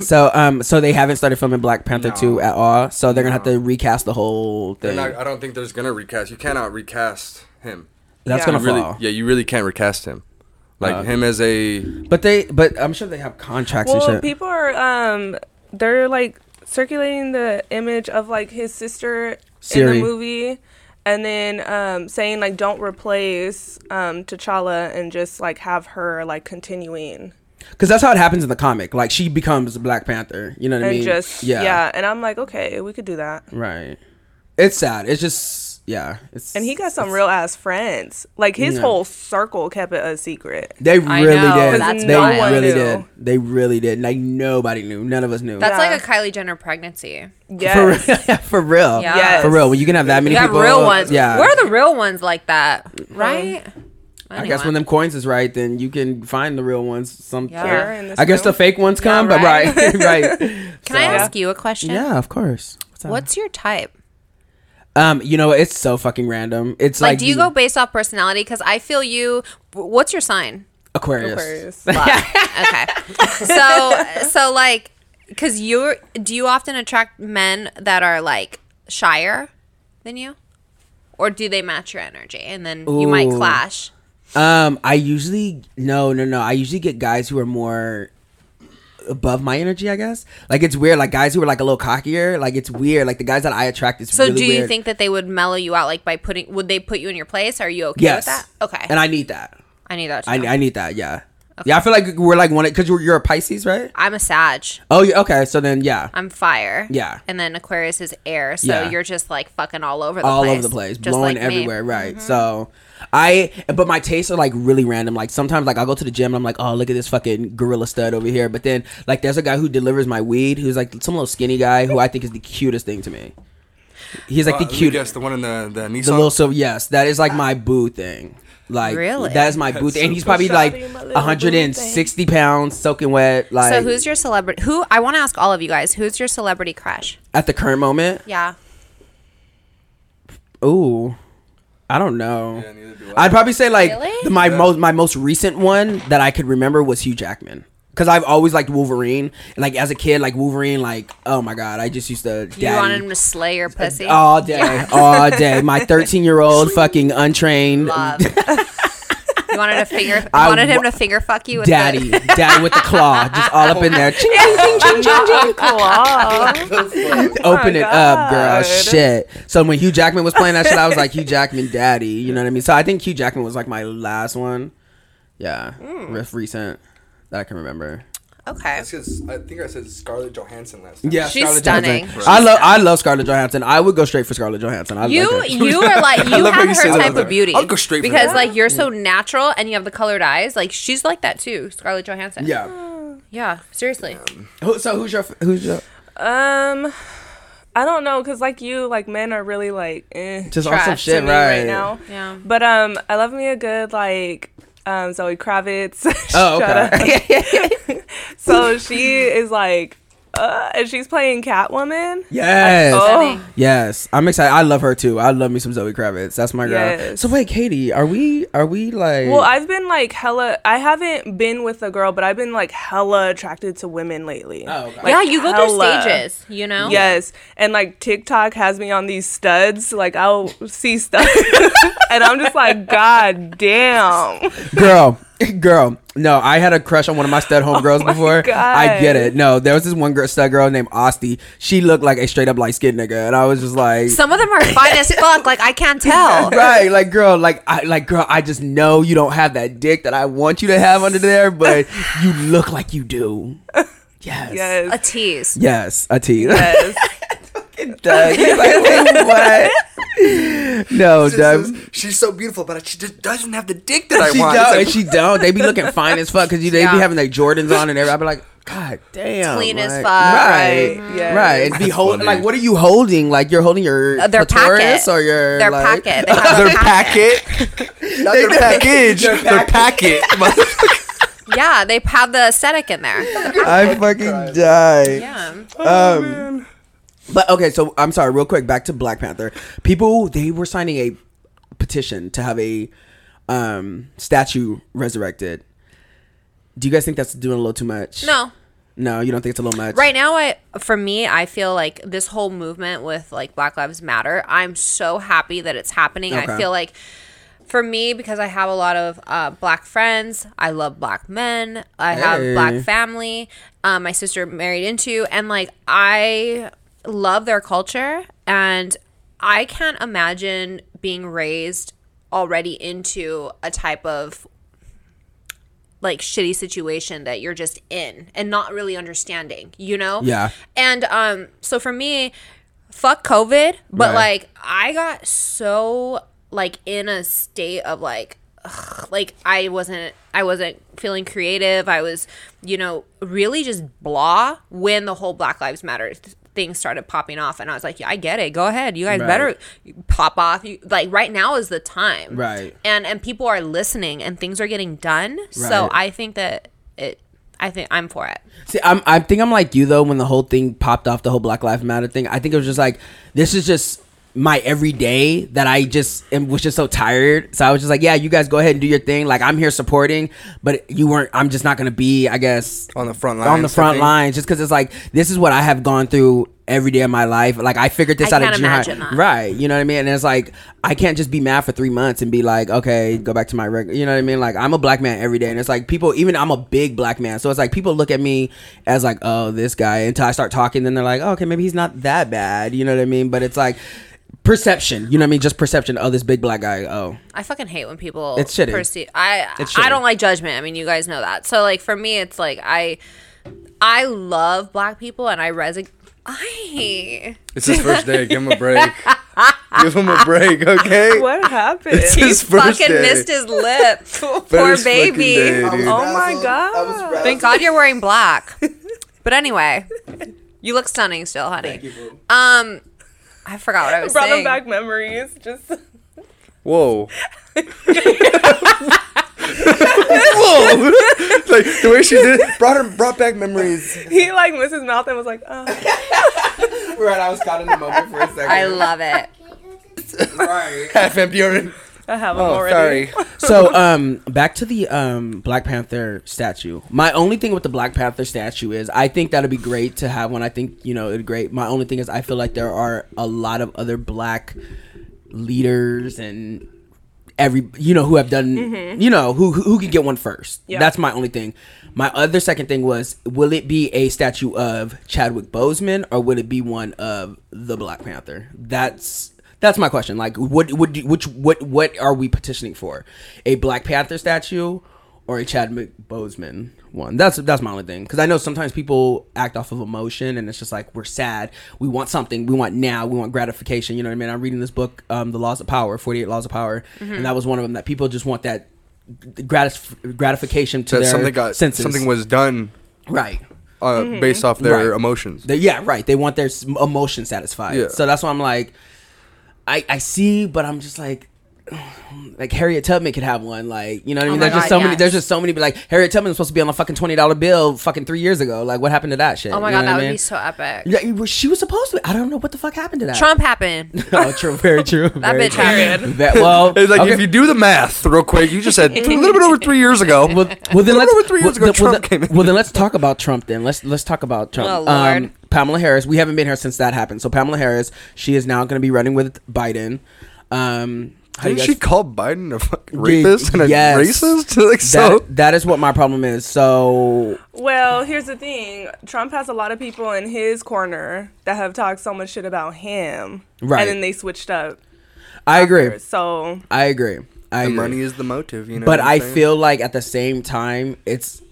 So, um, so they haven't started filming Black Panther No. two at all. So they're gonna have to recast the whole thing. not, I don't think there's gonna recast. You cannot recast him. That's Yeah. gonna You really, fall. yeah, you really can't recast him. Like Uh, him as a But they, but I'm sure they have contracts Well, and shit. people are um they're like circulating the image of like his sister in Shuri. the movie and then um saying like don't replace um T'Challa and just like have her like continuing Because that's how it happens in the comic. Like she becomes Black Panther. You know what I and mean? just yeah. and I'm like okay we could do that Right. It's sad. It's just yeah. It's and he got some real ass friends like his Yeah. whole circle kept it a secret They I really know, did. that's they wild. really knew. did. They really did. Like nobody knew. None of us knew. That's Yeah. like a Kylie Jenner pregnancy. yes for, for real. Yeah. Yes. For real. When you can have that many You have people. real ones. Yeah. Where are the real ones like that? Right? I guess when them coins is right, then you can find the real ones. Some. Yeah. Here in this I guess the fake ones come, but right. right, right. Can I ask you a question? Yeah, of course. What's. What's your type? Um, you know, it's so fucking random. It's Like, like, do you go based off personality? Because I feel you. What's your sign? Aquarius? Aquarius. okay. So, so like, because you're, do you often attract men that are like shyer than you? Or do they match your energy and then you might clash? Um, I usually no, no, no. I usually get guys who are more above my energy, I guess. Like it's weird. Like guys who are like a little cockier, like it's weird. Like the guys that I attract is So really do you weird. think that they would mellow you out like by putting would they put you in your place? Are you okay Yes. with that? Okay. And I need that. I need that. I, I need that. Yeah. Yeah, I feel like we're like one because you're, you're a Pisces, right? I'm a Sag. Oh, yeah. Okay, so then yeah, I'm fire. Yeah. And then Aquarius is air. So Yeah. you're just like fucking all over the all place. over the place, just blowing like me. Mm-hmm. everywhere. Right. So I, but my tastes are like really random. Like sometimes, like I'll go to the gym and I'm like, oh, look at this fucking gorilla stud over here. But then, like, there's a guy who delivers my weed who's like some little skinny guy who I think is the cutest thing to me. He's like Uh, the cutest. guess, the one in the the Nissan. The little so yes, that is like my boo thing. Like Really? that is my boo thing, and he's probably like Shawty, my little boo 160 pounds, soaking wet. Like So who's your celebrity? Who I want to ask all of you guys. Who's your celebrity crush? at the current moment? Yeah. Ooh, I don't know. Yeah, neither do I. I'd probably say like Really? the, my Yeah. most my most recent one that I could remember was Hugh Jackman. Cause I've always liked Wolverine, and like as a kid, like Wolverine, like oh my god, I just used to. You daddy wanted him to slay your uh, pussy. all day, all day. My 13 year old fucking untrained Love. you wanted to finger. I wanted him wa- to finger fuck you with daddy, The, daddy with the claw, just all up in there. Ching, ching, ching, ching, ching, ching. Claw. Open it up, oh girl. Shit. So when Hugh Jackman was playing that shit, I was like Hugh Jackman, daddy. You know what I mean? So I think Hugh Jackman was like my last one. Yeah, hmm. ref recent that I can remember. Okay. That's 'cause I think I said Scarlett Johansson last time. Yeah, She's Scarlett stunning. Johansson. She's I love I love Scarlett Johansson. I would go straight for Scarlett Johansson. I You like her. you are like you love have you her type out there. of beauty. I'll go straight for because that. like you're so natural and you have the colored eyes. Like she's like that too, Scarlett Johansson. Yeah. yeah. Seriously. Who, so who's your who's your Um, I don't know, cause like you, like men are really like eh, just Trash awesome to shit, me right? right now. Yeah. But um, I love me a good like um Zoe Kravitz. Oh, okay. So she is like, uh, and she's playing Catwoman. yes. Oh. Yes, I'm excited. I love her too. I love me some Zoe Kravitz. That's my girl. Yes. So wait, Katie, are we are we like? Well, I've been like hella. I haven't been with a girl, but I've been like hella attracted to women lately. Oh, okay. Like, yeah, you go through stages, you know? Yes, and like TikTok has me on these studs. Like I'll see studs, and I'm just like, God damn. girl, girl. No, I had a crush on one of my stud homegirls Oh before. God. I get it. No, there was this one girl, stud girl named Osty. She looked like a straight up light skinned nigga, and I was just like. Some of them are fine as fuck. Like I can't tell. right like girl like i like girl i just know you don't have that dick that i want you to have under there but you look like you do yes yes. A tease. yes a T. Yes. Doug. He's like, wait, what? No, She Doug. says, She's so beautiful, but she just doesn't have the dick that I She want. don't, It's and like, she don't. They be looking fine as fuck because they Yeah. be having like Jordans on and everything. I be like, God damn, Clean as like, fuck. right? Yes. Right, and be holding like, what are you holding? Like you're holding your Uh, their clitoris packet. or your Their like, packet. They have their a packet. packet, not their package, their packet. Yeah, they have the aesthetic in there. I fucking die. Yeah. Um, but okay, so I'm sorry, real quick, back to Black Panther. People they were signing a petition to have a um statue resurrected. Do you guys think that's doing a little too much? No. No, you don't think it's a little much? Right now, I for me, I feel like this whole movement with like Black Lives Matter. I'm so happy that it's happening. I feel like for me because I have a lot of uh, black friends. I love black men. I have black family. Um, my sister married into, and like I love their culture, and I can't imagine being raised already into a type of like shitty situation that you're just in and not really understanding, you know? Yeah. And um so for me, fuck COVID, but Right. like I got so like in a state of like ugh, like I wasn't I wasn't feeling creative. I was, you know, really just blah when the whole Black Lives Matter th- thing started popping off and I was like, yeah, I get it. Go ahead. You guys Right. better pop off. You, like right now is the time. Right. And and people are listening and things are getting done. So I think that it I think I'm for it. See, I'm, I think I'm like you though. When the whole thing popped off, the whole Black Lives Matter thing, I think it was just like this is just my everyday that I just am, was just so tired. So I was just like, yeah, you guys go ahead and do your thing. Like I'm here supporting, but you weren't. I'm just not gonna be, I guess, on the front line. on the front line, just because it's like this is what I have gone through every day of my life. Like I figured this I out at can't junior high. that. Right. You know what I mean? And it's like I can't just be mad for three months and be like, okay, go back to my regular. You know what I mean? Like I'm a black man every day, and it's like people. Even I'm a big black man, so it's like people look at me as like, oh, this guy. Until I start talking, then they're like, oh, okay, maybe he's not that bad. You know what I mean? But it's like perception. You know what I mean? Just perception. Oh, this big black guy. Oh, I fucking hate when people It's shitty. perceive. I It's I don't like judgment. I mean, you guys know that. So like for me, it's like I I love black people and I resonate. I It's his first day. Give him a break. Give him a break, okay? What happened? It's his first fucking day. missed his lip. Poor First baby. day, dude. oh my god. Thank God you're wearing black. But anyway, you look stunning still, honey. Um, I forgot what I was Brought saying. them back memories. Just Whoa. Whoa! like the way she did it brought her brought back memories. he like missed his mouth and was like, oh. right. I was caught in the moment for a second. I love it. right. Half empty already. I have him Oh, already. sorry. so um back to the um black panther statue. My only thing with the black panther statue is i think that'd be great to have one. I think you know it'd great. My only thing is i feel like there are a lot of other black leaders and every you know who have done you know who who who can get one first. Yeah. that's my only thing. My other second thing was will it be a statue of chadwick boseman or would it be one of the black panther? That's that's my question. Like what would you, which what what are we petitioning for? A black panther statue or a Chad boseman one? That's that's my only thing. Because i know sometimes people act off of emotion and it's just like we're sad. We want something. We want now. We want gratification. You know what i mean? I'm reading this book um the laws of power 48 laws of power. And that was one of them that people just want that gratis- gratification to That their something got senses. something was done right. uh, based off their Right. emotions. they, yeah, right. They want their s- emotion satisfied. Yeah. So that's why I'm like, I I see, but I'm just like, like Harriet Tubman could have one. Like, you know what I Oh mean? my there's just God, so many. There's just so many. But like Harriet Tubman was supposed to be on a fucking twenty dollar bill, fucking three years ago. Like, what happened to that shit? Oh my You know god, that I would be so epic. Yeah, she was supposed to. I don't know what the fuck happened to that. Trump happened. oh, true. Very true. That very bitch true. happened. That- well, It's like okay. if you do the math real quick, you just said a little bit over three years ago. well, well then let's over three years well, ago, then- well, Trump then- came in. well, then let's talk about Trump. Then let's let's talk about Trump. Oh, Lord. Um, Pamela Harris. We haven't been here since that happened. So Pamela Harris, she is now going to be running with Biden. Um, how Didn't guys- she call Biden a fucking Yeah, rapist and a yes. racist? like so. that, that is what my problem is. So Well, here's the thing. Trump has a lot of people in his corner that have talked so much shit about him. Right. And then they switched up. I agree. So I agree. I the agree. money is the motive, you know. but I'm I saying? feel like at the same time, it's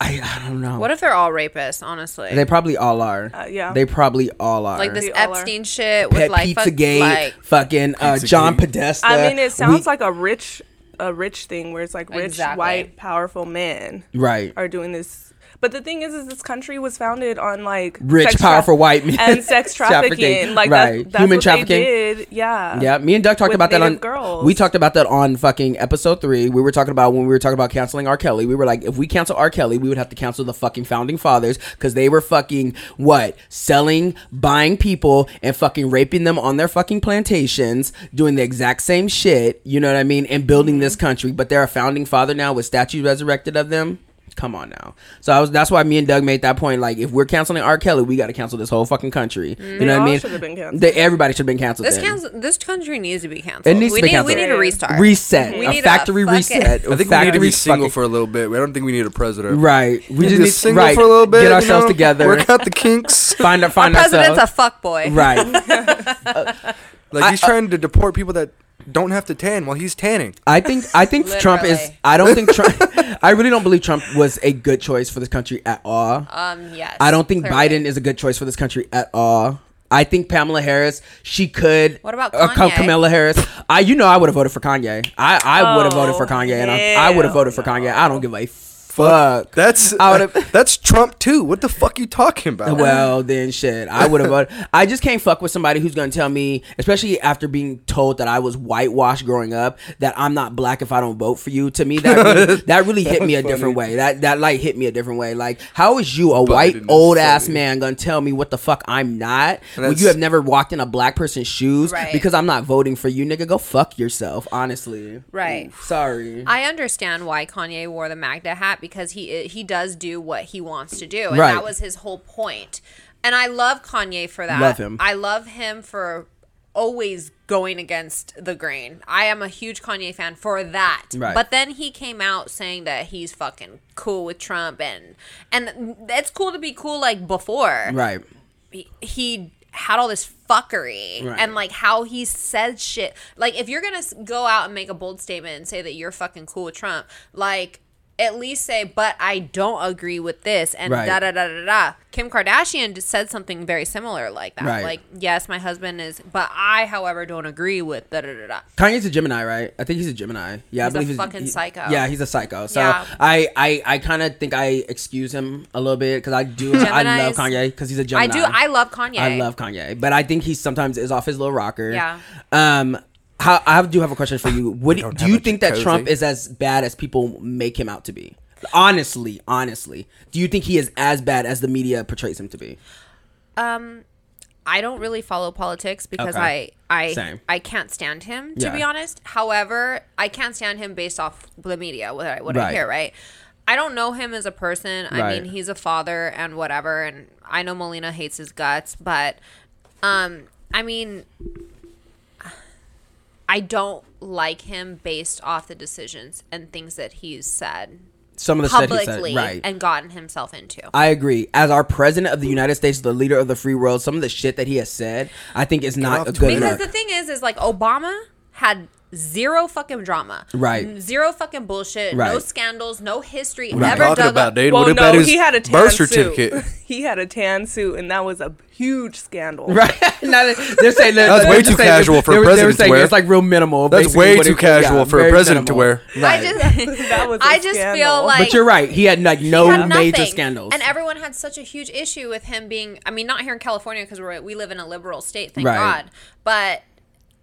I I don't know. What if they're all rapists? Honestly, they probably all are. Uh, yeah. They probably all are. like this They. Epstein shit with Pet like fuck- Pizzagate, like fucking uh, John Pizzagate. Podesta. I mean, it sounds We- like a rich, a rich thing where it's like rich, Exactly. white, powerful men right. are doing this. But the thing is, is this country was founded on like Rich, sex tra- powerful white men and sex trafficking. Trafficking, Like right. that, that's Human trafficking. Did. Yeah. Yeah, me and Doug talked With about that on. Girls. We talked about that on fucking episode three. We were talking about when we were talking about canceling R. Kelly. We were like, if we cancel R. Kelly, we would have to cancel the fucking founding fathers because they were fucking what selling, buying people, and fucking raping them on their fucking plantations, doing the exact same shit. You know what I mean? And building this Mm-hmm. country. But they're a founding father now with statues resurrected of them. Come on now. So I was. That's why me and Doug made that point. Like, if we're canceling R. Kelly, we got to cancel this whole fucking country. You They know what I mean? should have been canceled. They, everybody should have been canceled. this then. cancel, this country needs to be canceled. It needs we to be need, We need a restart. reset, We a need a factory fucking- reset. I think we need to be single for a little bit. I don't think we need a president. right. We We just need need single right, for a little bit. Get you ourselves know, together. Work out the kinks. Find our Our find president's ourselves. a fuck boy. right. Like he's trying to deport people that don't have to tan while he's tanning. I think I think Trump is. I don't think Trump. I really don't believe Trump was a good choice for this country at all. Um. Yes. I don't think clearly. Biden is a good choice for this country at all. I think Pamela Harris, she could. What about uh, Kamala Harris? I, you know, I would have voted for Kanye. I, I would have voted for Oh, Kanye, and I, I would have hell voted for Kanye. I don't give a fuck. That's I would've- that's Trump too. What the fuck you talking about? Well, then shit. I would have. I just can't fuck with somebody who's going to tell me, especially after being told that I was whitewashed growing up, that I'm not black if I don't vote for you. To me, that really, that really hit me a was different way. That that like hit me a different way. Like, how is you, a Biden white is old ass funny. man, going to tell me what the fuck I'm not when you have never walked in a black person's shoes Right. because I'm not voting for you, nigga? Go fuck yourself. Honestly, Right. sorry. I understand why Kanye wore the MAGA hat because he he does do what he wants to do, and Right. that was his whole point. and I love Kanye for that. Love him. I love him for always going against the grain. I am a huge Kanye fan for that. Right. But then he came out saying that he's fucking cool with Trump and and it's cool to be cool like before. Right. He, he had all this fuckery Right. and like how he said shit. Like if you're going to go out and make a bold statement and say that you're fucking cool with Trump, like at least say, but I don't agree with this and Right. da da da da da. Kim Kardashian just said something very similar like that. Right. Like, yes, my husband is, but I, however, don't agree with da da da da. Kanye's a Gemini, right? I think he's a Gemini. Yeah, I He's a believe fucking psycho. Yeah, he's a psycho. So Yeah. I, I, I kind of think I excuse him a little bit because I do. I love Kanye because he's a Gemini. I do. I love Kanye. I love Kanye, but I think he sometimes is off his little rocker. Yeah. Um. How, I do have a question for you. What do, don't do have you think that jacuzzi. Trump is as bad as people make him out to be? Honestly, honestly, do you think he is as bad as the media portrays him to be? Um, I don't really follow politics because Okay. I I Same. I can't stand him to Yeah. be honest. However, I can't stand him based off the media what I what I hear. Right. I don't know him as a person. I mean, he's a father and whatever, and I know Molina hates his guts, but um, I mean, I don't like him based off the decisions and things that he's said Some of the stuff he publicly said, right? and gotten himself into. I agree. As our president of the United States, the leader of the free world, some of the shit that he has said, I think is not a good Because enough. the thing is, is like Obama had zero fucking drama, Right. Zero fucking bullshit, right. no scandals, no history Right. ever Talking dug about, dude. Well, what no, his he had a tan birth suit. certificate? he had a tan suit, and that was a huge scandal. Right? no, they're saying that, That's way too saying- casual for a were- they were president to wear. It's like real minimal. That's way too it- yeah, casual for a very president to wear. Right. I just, That was a I just feel like. but you're right. He had like no had major scandals. and everyone had such a huge issue with him being. I mean, not here in California because we we live in a liberal state, thank Right. God. But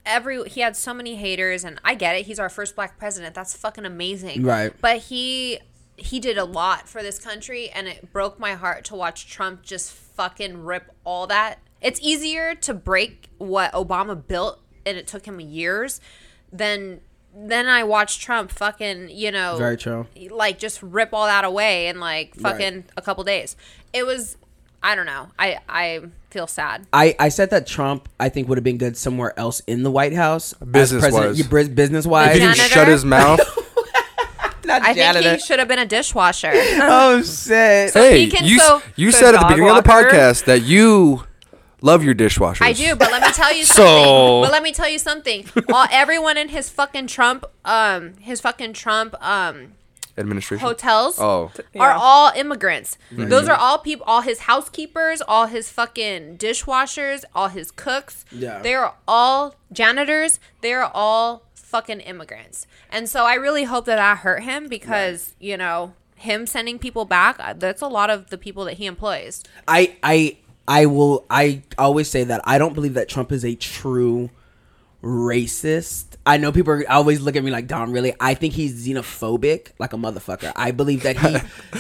every he had so many haters, and I get it. He's our first black president. That's fucking amazing. Right. But he he did a lot for this country, and it broke my heart to watch Trump just fucking rip all that. It's easier to break what Obama built, and it took him years, than then I watched Trump fucking, you know, Very true. like just rip all that away in like fucking a couple days. It was, I don't know. I I feel sad. I, I said that Trump I think would have been good somewhere else in the White House, Business-wise. business wise. he didn't Janitor? shut his mouth. I think he should have been a dishwasher. oh shit! hey, he can- you so- you so said at the dog beginning of the podcast that you love your dishwashers. I do, but let me tell you So- something. But let me tell you something. All everyone in his fucking Trump, um, his fucking Trump, um, Administration. hotels Oh, are all immigrants. Those are all people, all his housekeepers, all his fucking dishwashers, all his cooks. Yeah. They are all janitors. They are all fucking immigrants. And so I really hope that that hurt him because, you know, him sending people back, uh, that's a lot of the people that he employs. I I I will I always say that I don't believe that Trump is a true racist. I know people are always look at me like Don. Really, I think he's xenophobic, like a motherfucker. I believe that he.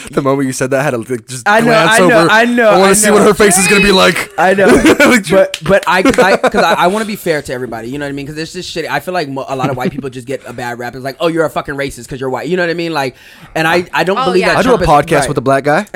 the moment you said that, I had to like, just I know, glance I know, over. I know, I want to see what her face is gonna be like. I know, but but I because I, 'cause I, I want to be fair to everybody. You know what I mean? Because there's this shit. I feel like mo- a lot of white people just get a bad rap. It's like, oh, you're a fucking racist because you're white. You know what I mean? Like, and I I don't Oh, believe yeah. that. I do a Trump is- podcast right. with a black guy.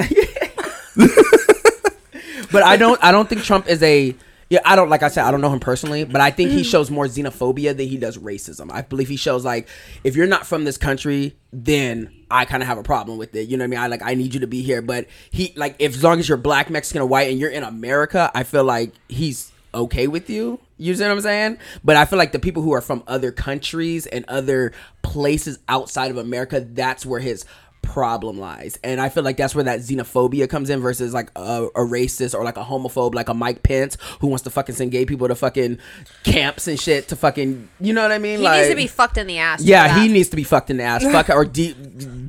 but I don't I don't think Trump is a yeah, I don't like I said, I don't know him personally, but I think he mm. shows more xenophobia than he does racism. I believe he shows like if you're not from this country, then I kind of have a problem with it. You know what I mean? I like I need you to be here, but he like if as long as you're black, Mexican, or white, and you're in America, I feel like he's okay with you. You see what I'm saying? But I feel like the people who are from other countries and other places outside of America, that's where his problem lies. And I feel like that's where that xenophobia comes in versus like a, a racist or like a homophobe, like a Mike Pence who wants to fucking send gay people to fucking camps and shit to fucking, you know what I mean? He like, needs to be fucked in the ass. yeah, he needs to be fucked in the ass, fuck or deep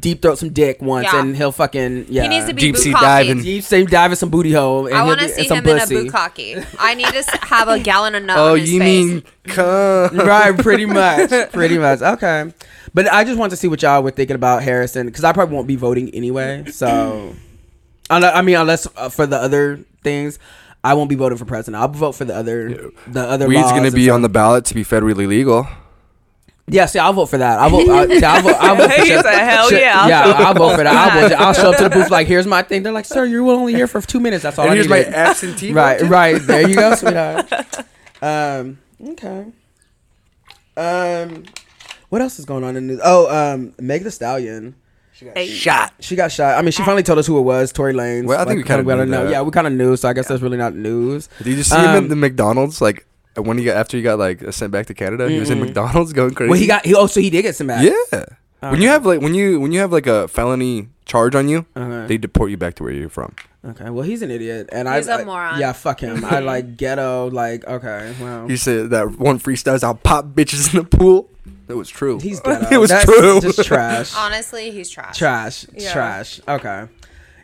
deep throat some dick once, Yeah. and he'll fucking yeah. He needs to be Deep sea bukkake. diving. deep sea dive in some booty hole. And I he'll want to see and some him in a pussy. bukkake. I need to have a gallon of nut Oh, on his you face. mean cum? right, pretty much, pretty much. Okay, but I just want to see what y'all were thinking about Harrison because I probably won't be voting anyway. So, I mean, unless uh, for the other things, I won't be voting for president. I'll vote for the other, the other. Weed's gonna be on the ballot to be federally legal. Yeah, see, I'll vote for that. I'll vote. See, I'll vote. I'll vote for He Chef- "Hell Chef- yeah, I'll yeah, show up I'll vote for that. I'll, vote, I'll show up to the booth like, here's my thing. They're like, sir, you were only here for two minutes. That's all And I here's my absentee. right, vote. right. There you go, sweetheart. Um, okay. Um, what else is going on in the news? Oh, um, Meg the Stallion. Hey. Shot. She got shot. I mean, she finally told us who it was. Tory Lanez. Well, I think we kinda kinda knew know. that. Yeah, we kind of knew. So I guess that's really not news. Did you see him Um, in the McDonald's? Like when he got after he got like sent back to Canada, he was in McDonald's going crazy. Well, he got. He oh, so he did get some back. yeah. When you have like when you when you have like a felony charge on you, Uh-huh. they deport you back to where you're from. Okay. Well, he's an idiot, and He's I. a I- moron. Yeah, fuck him. I like ghetto. Like okay, well. He said that one freestyle is I'll pop bitches in the pool. That was true. He's ghetto. it was That's true. Just trash. Honestly, he's trash. Trash. Yeah. Trash. Okay.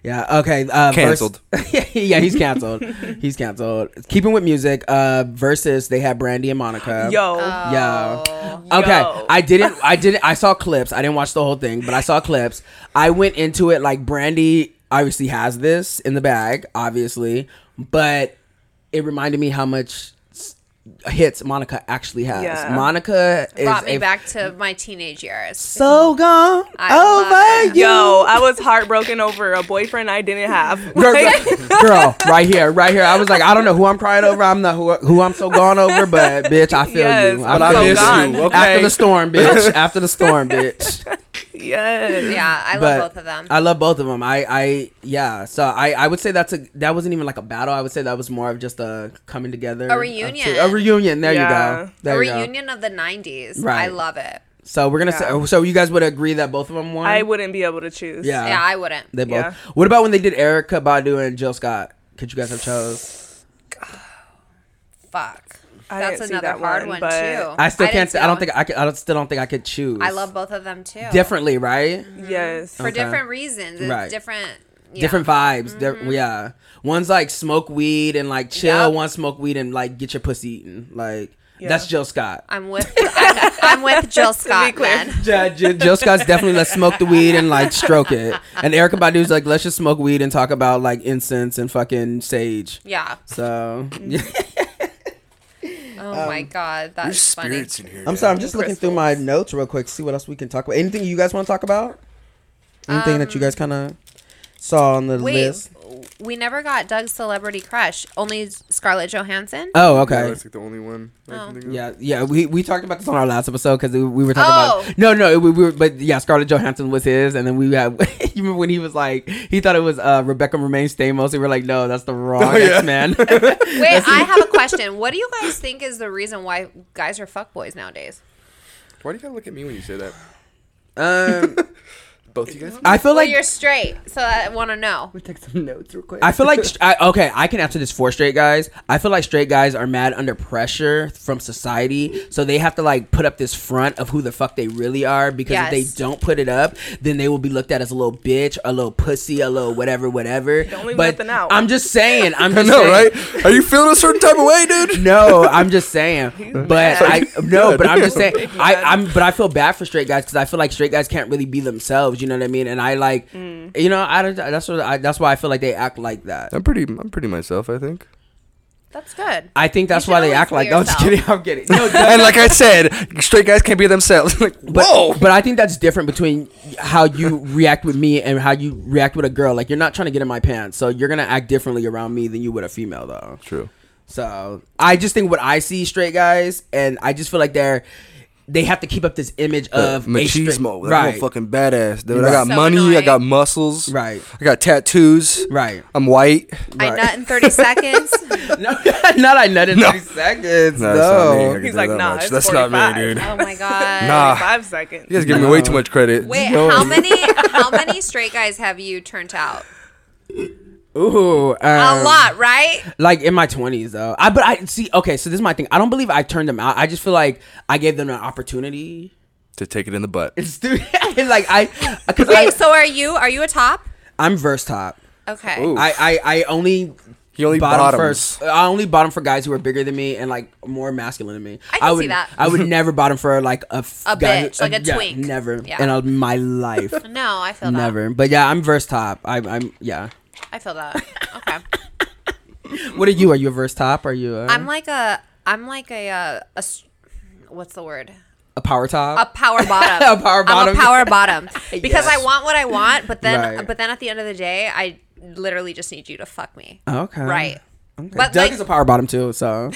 Yeah. Okay. Uh, Canceled. Vers- yeah, he's canceled. he's canceled. Keeping with music. Uh, versus they had Brandy and Monica. Yo. Yeah. Oh. Okay, Yo. I didn't. I didn't. I saw clips. I didn't watch the whole thing, but I saw clips. I went into it like Brandy obviously has this in the bag, obviously, but it reminded me how much s- hits Monica actually has. Yeah. Monica is Brought me a back to my teenage years. so gone I love over you. Yo, I was heartbroken over a boyfriend I didn't have. Girl, Like, girl, right here, right here. I was like, I don't know who I'm crying over. I'm not who, who I'm so gone over, but bitch, I feel Yes, you. but I I feel miss you, okay? After the storm, bitch. After the storm, bitch. yes. Yeah, I But love both of them. I love both of them. I, I, yeah. So I, I would say that's a that wasn't even like a battle. I would say that was more of just a coming together, A reunion. two- a reunion. There Yeah. you go. a There you go. reunion of the '90s. Right. I love it. So we're gonna Yeah. say. So you guys would agree that both of them won? I wouldn't be able to choose. Yeah. Yeah, I wouldn't. They both. Yeah. What about when they did Erykah Badu and Jill Scott? Could you guys have chose? Fuck. I That's another that hard one, one, but- too. I still didn't can't. see I don't think I could. I don't, still don't think I could choose. I love both of them too. differently, right? Mm-hmm. Yes. for Okay. different reasons. It's Right. different. yeah. Different vibes. Di- mm-hmm. yeah. One's like smoke weed and like chill. Yup. One smoke weed and like get your pussy eaten. Like Yeah. that's Jill Scott. I'm with. I'm, I'm with Jill Scott, clear. man. Jill, Jill, Jill Scott's definitely let's smoke the weed and like stroke it. And Erykah Badu's like let's just smoke weed and talk about like incense and fucking sage. Yeah. So mm-hmm. Oh Um, my god, There's that's funny. spirits in here. I'm sorry, I'm just looking through my notes real quick, see what else we can talk about. Anything you guys want to talk about? Anything that you guys kind of saw on the Wait, list? We never got Doug's celebrity crush. Only Scarlett Johansson. Oh, Yeah, okay. that's like the only one. Oh. can think of. Yeah, yeah, we, we talked about this on our last episode because we, we were talking Oh. about no, no, we, we were, but yeah, Scarlett Johansson was his, and then we had you remember when he was like he thought it was uh, Rebecca Romijn Stamos, and we were like, no, that's the wrong Oh, yeah. X Man. Wait, I have a question. What do you guys think is the reason why guys are fuckboys nowadays? Why do you gotta look at me when you say that? um, Both you guys? I feel Well, like you're straight, so I want to know. We take some notes real quick. I feel like I, okay, I can answer this for straight guys. I feel like straight guys are mad under pressure from society, so they have to like put up this front of who the fuck they really are. Because if they don't put it up, then they will be looked at as a little bitch, a little pussy, a little whatever, whatever. Don't leave but nothing out. I'm just saying. I'm I know, saying, right? Are you feeling a certain type of way, dude? No, I'm just saying. But. I no, but I'm just saying. I. I'm but I feel bad for straight guys because I feel like straight guys can't really be themselves. You know what I mean? And I like, Mm. you know, I don't. That's what I, that's why I feel like they act like that. I'm pretty. I'm pretty myself. I think. That's good. I think that's why they act be like. No, I'm just kidding. I'm kidding. No, and like I said, straight guys can't be themselves. like, but, whoa. but I think that's different between how you react with me and how you react with a girl. Like you're not trying to get in my pants, so you're gonna act differently around me than you would a female, though. True. So I just think what I see straight guys, and I just feel like they're they have to keep up this image of a machismo. Right. right? I'm fucking badass, dude. Right. I got So money. I got muscles. Right. I got tattoos. Right. I'm white. I Right. nut in 30 seconds. No, not I nut in No. 30 seconds. No, No. that's not me. He's like, that nah, much. it's That's not me, dude. Oh my god. Nah. Five seconds. You guys give me way too much credit. Wait, No. how many how many straight guys have you turned out? Ooh, um, A lot, right? Like in my twenties, though. I but I see. Okay, so this is my thing. I don't believe I turned them out. I just feel like I gave them an opportunity. To take it in the butt. It's stupid. like I, because Wait, I, so are you are you a top? I'm verse top. Okay. Ooh. I, I, I only. He only bottom bottoms. first. I only bottom for guys who are bigger than me and like more masculine than me. I can would, see that. I would never bottom for like a, f- A guy bitch, like a yeah, twink. Never Yeah. in uh, my life. No, I feel that. never. But yeah, I'm verse top. I, I'm yeah. I feel that. Okay. What are you? Are you a verse top? Are you? A, I'm like a I'm like a uh, a s- what's the word? a power top. a power bottom. A power bottom, I'm a power bottom because I want what I want, but then Right. but then at the end of the day, I literally just need you to fuck me. okay. Right. Okay. But Doug like, is a power bottom too, so.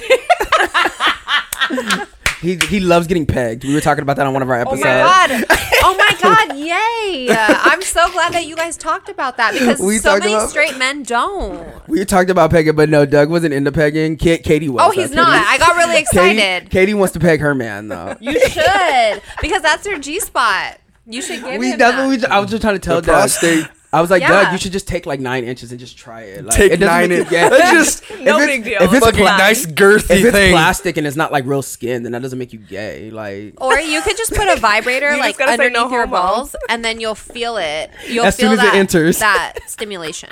He he loves getting pegged. We were talking about that on one of our episodes. oh my god, oh my god, yay! I'm so glad that you guys talked about that because We so many about- straight men don't. We talked about pegging, but no, Doug wasn't into pegging. Ka- Katie was. Oh, he's Katie- not. I got really excited. Katie wants to peg her man though. You should because that's her G spot. You should give we him that's that. we. I was just trying to tell The Doug. prostate. I was like, Yeah. Doug, you should just take like nine inches and just try it. Like, Take it nine inches. you in- gay. That's just No If big it's- deal. if it's fucking pla- nice girthy if it's thing. plastic and it's not like real skin, then that doesn't make you gay. Like Or you could just put a vibrator like just gotta say underneath no your homo. balls, and then you'll feel it. You'll As feel soon as it that, enters. that stimulation,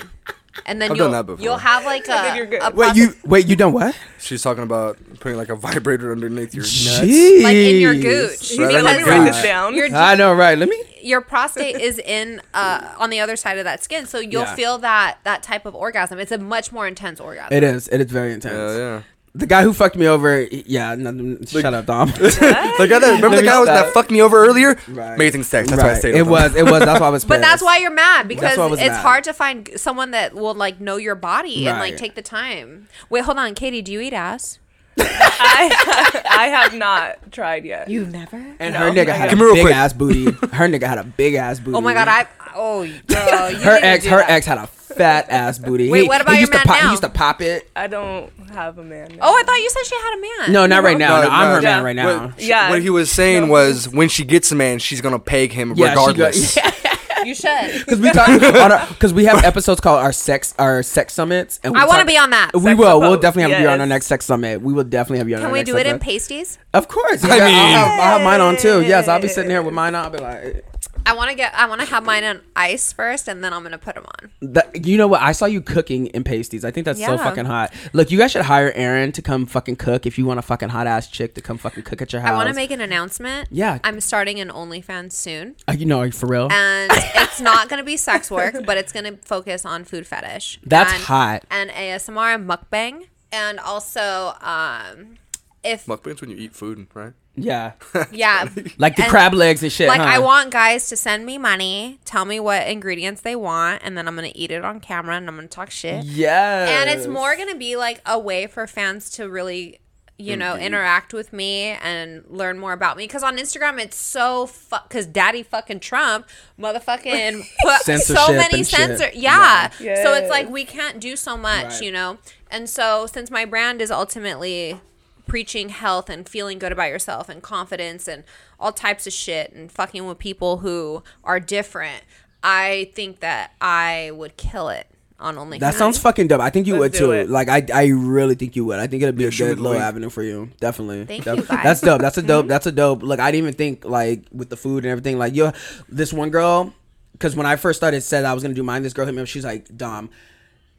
and then I've you'll done that before. you'll have like a, you're good. a wait, you wait, you done what? She's talking about putting like a vibrator underneath your nuts. Jeez. like in your gooch. You Right need on let me your write gooch. this down. Your I know, right? Let me. your prostate is in uh, on the other side of that skin, so you'll Yeah. feel that that type of orgasm. It's a much more intense orgasm. It is. It is very intense. Yeah, yeah. The guy who fucked me over, yeah. No, shut up, Dom. The guy that remember the guy was, that fucked me over earlier? Right. Amazing sex. That's why I right. stayed. It with was. It was. That's why I was. But that's why you're mad because why I was it's mad. hard to find someone that will like know your body and like take the time. Wait, hold on, Katie. Do you eat ass? I, I have not tried yet. You've never. And No, her nigga had Give a big quick. ass booty. Her nigga had a big ass booty. Oh my god, I. Oh, girl, you her ex, her that. ex had a fat ass booty. Wait, He- what about he your used to man pop, now? He used to pop it. I don't have a man. Now. Oh, I thought you said she had a man. No, not right now. No, No, I'm no. her man right now. What, Yeah. what he was saying was when she gets a man, she's gonna peg him Yeah, she go- regardless. you should. Because we talk because we have episodes called our sex our sex summits. And we I want to be on that. We Sex will. We'll definitely have you on our next sex summit. We will definitely have you on. Can our we next do it sex in pasties? Of course. I mean- I'll have, I'll have mine on too. Yes, I'll be sitting here with mine on. I'll be like, I want to get. I want to have mine on ice first, and then I'm gonna put them on. that, you know what? I saw you cooking in pasties. I think that's so Yeah. fucking hot. Look, you guys should hire Erin to come fucking cook. If you want a fucking hot ass chick to come fucking cook at your house. I want to make an announcement. Yeah. I'm starting an OnlyFans soon, Uh, you know, for real. and it's not gonna be sex work, but it's gonna focus on food fetish. That's and, hot. And ASMR mukbang, and also um, if Mukbangs when you eat food, right? Yeah, yeah, like the And- crab legs and shit. like huh? I want guys to send me money, tell me what ingredients they want, and then I'm gonna eat it on camera and I'm gonna talk shit. Yeah. And it's more gonna be like a way for fans to really, you know, interact with me and learn more about me. Because on Instagram, it's so fuck. Because Daddy fucking Trump, motherfucking put so many and shit. censor. Yeah. Yeah. So it's like we can't do so much, Right. you know. And so since my brand is ultimately preaching health and feeling good about yourself and confidence and all types of shit and fucking with people who are different, I think that I would kill it on OnlyFans. That sounds fucking dope. I think you Let's would too. it. Like I, I really think you would. I think it'd be a shoot good the little avenue for you. Definitely. Thank Def- you, guys. That's dope. That's a dope. That's a dope. Like I didn't even think like with the food and everything. Like yo, this one girl, because when I first started said I was gonna do mine, this girl hit me up. She's like, Dom.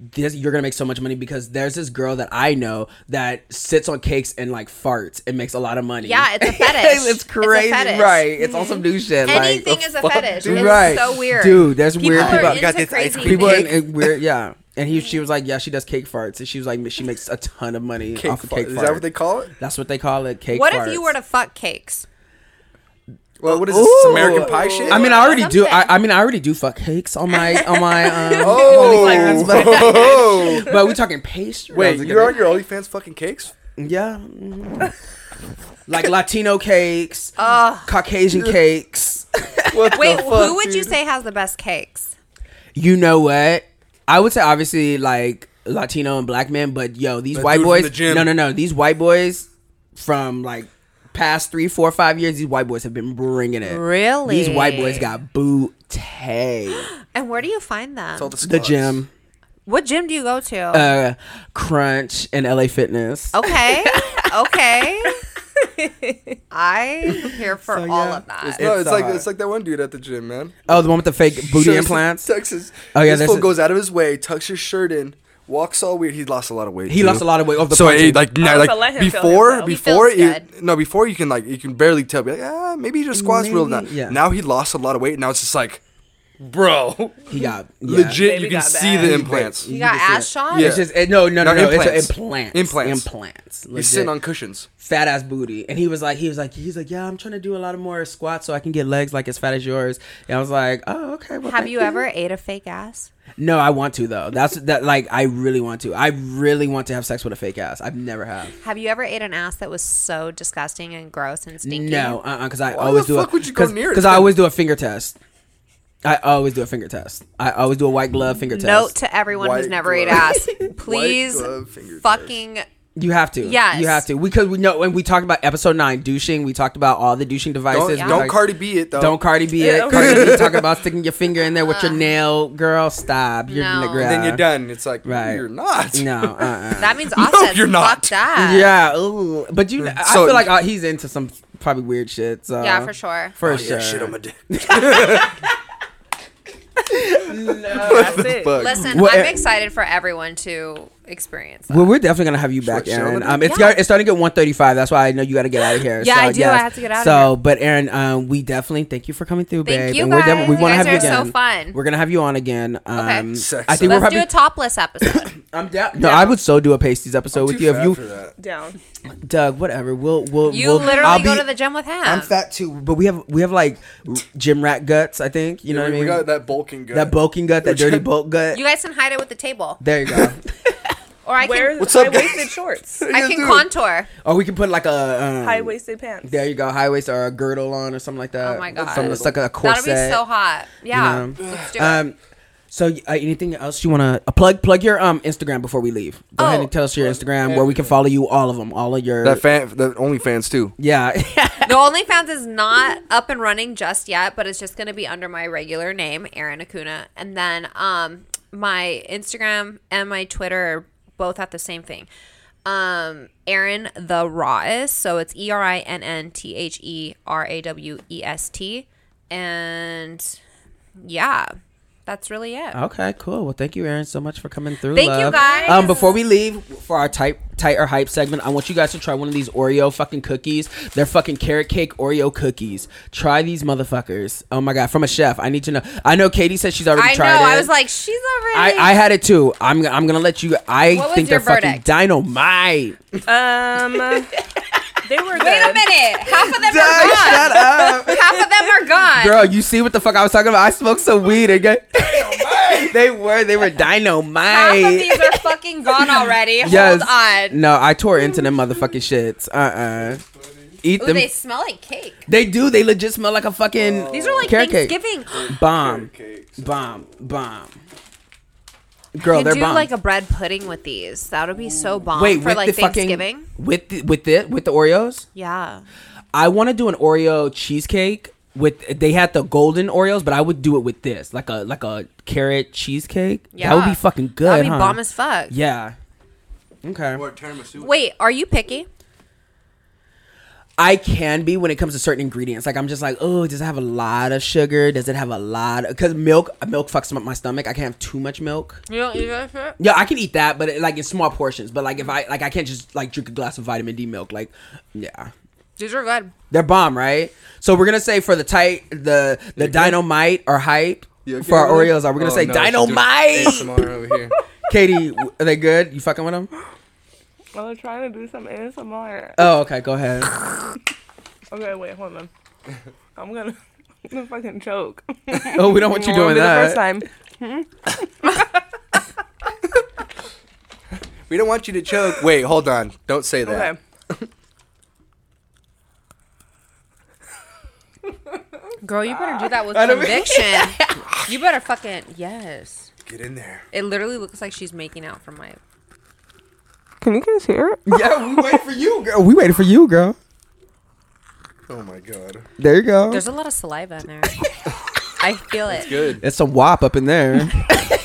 This, you're gonna make so much money because there's this girl that I know that sits on cakes and like farts and makes a lot of money. Yeah, it's a fetish. it's It's a crazy, fetish. Mm-hmm. right? It's on some new shit. Anything like, is a fuck, fetish. dude? It's right, so weird. dude. There's People weird are people. into got this ice crazy cream People things. in, in weird, yeah. And he, she was like, yeah, she does cake farts, and she was like, she makes a ton of money Cake off of fart. cake Is that what they call it? That's what they call it, cake. What farts. if you were to fuck cakes? Well, what is Ooh. this? American Pie shit? I mean, I already do. I, I mean, I already do fuck cakes on my on my. Um, oh, oh. but we talking pastry. wait, you're on your OnlyFans fucking cakes? Yeah. like Latino cakes, Caucasian cakes. What Wait, the fuck, who would you say has the best cakes? You know what? I would say obviously like Latino and black men, but yo, these The white boys. the. No, no, no. These white boys from like past three, four, five years, these white boys have been bringing it. Really? These white boys got booty. And where do you find them? It's all the, The gym, What gym do you go to? uh, Crunch, and LA Fitness. okay, okay. I'm here for So, all yeah. of that. No, It's it's, like hard. it's like that one dude at the gym, man. Oh, the one with the fake booty Shows- implants. Texas. Oh, yeah, this there's fool a- goes out of his way, tucks his shirt in, walks all weird. He lost a lot of weight. He too. lost a lot of weight over the so punching. it, like now, Oh, like so let him before. He before it, no before you can like you can barely tell be like ah maybe he just squats real Maybe, now yeah. now he lost a lot of weight now it's just like bro. He got yeah. Legit, Baby you can see bad. the implants. You got ass it. shots? Yeah. It's just it, no, no, no, No, no. implants. It's implants. Implants. Implants. He's sitting on cushions. fat ass booty, and he was like, he was like, he's like, yeah, I'm trying to do a lot of more squats so I can get legs like as fat as yours. And I was like, oh, okay. Well, Have thank you ever ate a fake ass? No, I want to though. That's that. Like, I really want to. I really want to have sex with a fake ass. I've never have. Have you ever ate an ass that was so disgusting and gross and stinky? No, uh, because I Why always the do. fuck a, would you go near it Because I always do a finger test. I always do a finger test. I always do a white glove finger test. Note to everyone who's White never ate glove. ass. Please glove finger fucking You have to. Yes. You have to. Because we know when we talked about episode nine, douching, we talked about all the douching devices. Don't, We don't talked- Cardi B it though. Don't Cardi B Yeah, it. Cardi B talking about sticking your finger in there with your nail. Girl, stop. You're No. nigga. then you're done. It's like Right. you're not. No, uh-uh. that means No, offset. you're not. Fuck that. yeah, ooh. but you, I So- feel like uh, he's into some probably weird shit. So Yeah, for sure. for Oh, sure. yeah, shit on my dick. That's it. Listen, Well, I'm excited for everyone to experience that. Well, we're definitely gonna have you back, shit on Erin. the Um, it's Yeah. got, it's starting to get one thirty five. That's why I know you got to get out of here. Yeah, so, I do. I have to get out of So, here. but Erin, um, we definitely thank you for coming through, Thank babe. you and we're guys. we want to have you again. so again. fun. We're gonna have you on again. Um, Sex I think up. we're Let's do probably. a topless episode. I'm down. No, I would so do a pasties episode with Too you if you, for that. Down. Doug. Whatever. We'll we'll. You we'll, literally I'll go be- to the gym with him. I'm fat too, but we have we have like gym rat guts. I think you know what I mean. we got that bulking gut. that bulking gut, that dirty bulk gut. You guys can hide it with the table, there you go. or I Wear can What's up, high waisted guys? shorts, I can dude? contour. or we can put like a um, high waisted pants. There you go, high waist or a girdle on or something like that. Oh my God. something that's like a corset. That'll be so hot. Yeah, know? let's do it. Um, so uh, anything else you want to uh, plug? Plug your um Instagram before we leave. Go ahead Oh. and tell us your Instagram where we can follow you. All of them, all of your. that fan, that OnlyFans too. yeah, the OnlyFans is not up and running just yet, but it's just going to be under my regular name, Erin Acuna. And then um, my Instagram and my Twitter are both at the same thing. Um, Erin the Rawest. So it's E R I N N T H E R A W E S T. And yeah, that's really it. Okay, cool. Well, thank you, Erin, so much for coming through. Thank you, guys. Um, before we leave for our type tight or hype segment, I want you guys to try one of these Oreo fucking cookies. They're fucking carrot cake Oreo cookies. Try these motherfuckers. Oh my god, from a chef. I need to know. I know Katie said she's already I know. tried it. I was like, she's already. I, I had it too. I'm I'm gonna let you. I What was think they're fucking verdict? dynamite. Um, they were good. Wait a minute. Half of them are Doug, gone. shut up. Half of them are gone. Girl, you see what the fuck I was talking about? I smoked some weed again. they were, they were Half of dynamite. these are fucking gone already. Yes. Hold on. No, I tore into them motherfucking shits. Uh uh Eat Ooh, them. they They, smell like cake. They do. They legit smell like a fucking. These are like carrot cake. Thanksgiving. Bomb. Bomb. Bomb. Girl, You they're bomb. You do bomb. like a bread pudding with these. That would be so bomb Wait, for like the fucking Thanksgiving. with the, with it with the Oreos. Yeah. I want to do an Oreo cheesecake with. They had the golden Oreos, but I would do it with this, like a like a carrot cheesecake. Yeah. That would be fucking good. That'd be huh? bomb as fuck. Yeah. Okay. Or tiramisu. Wait, are you picky? I can be when it comes to certain ingredients. Like I'm just like, oh, does it have a lot of sugar? Does it have a lot? Because milk, milk fucks up my stomach. I can't have too much milk. You don't eat that shit? Yeah, I can eat that, but like in small portions. But like if I like, I can't just like drink a glass of vitamin D milk. Like, yeah, These are good. they're bomb, right? So we're gonna say for the tight, the the dynamite or hype okay for our over? Oreos, are we gonna Oh, say no, she's doing dynamite? ASMR over here. Katie, are they good? You fucking with them? I was trying to do some ASMR. Oh, okay, go ahead. Okay, wait, hold on. I'm gonna, I'm gonna fucking choke. Oh, we don't want you doing Won't The first that. time. We don't want you to choke. Wait, hold on. Don't say that. Okay. Girl, you better do that with conviction. you better fucking yes. Get in there. It literally looks like she's making out from my. Can you guys hear it? Yeah, we waited for you, girl. We waited for you, girl. Oh my god. There you go. There's a lot of saliva in there. I feel it. Good. It's a wop up in there.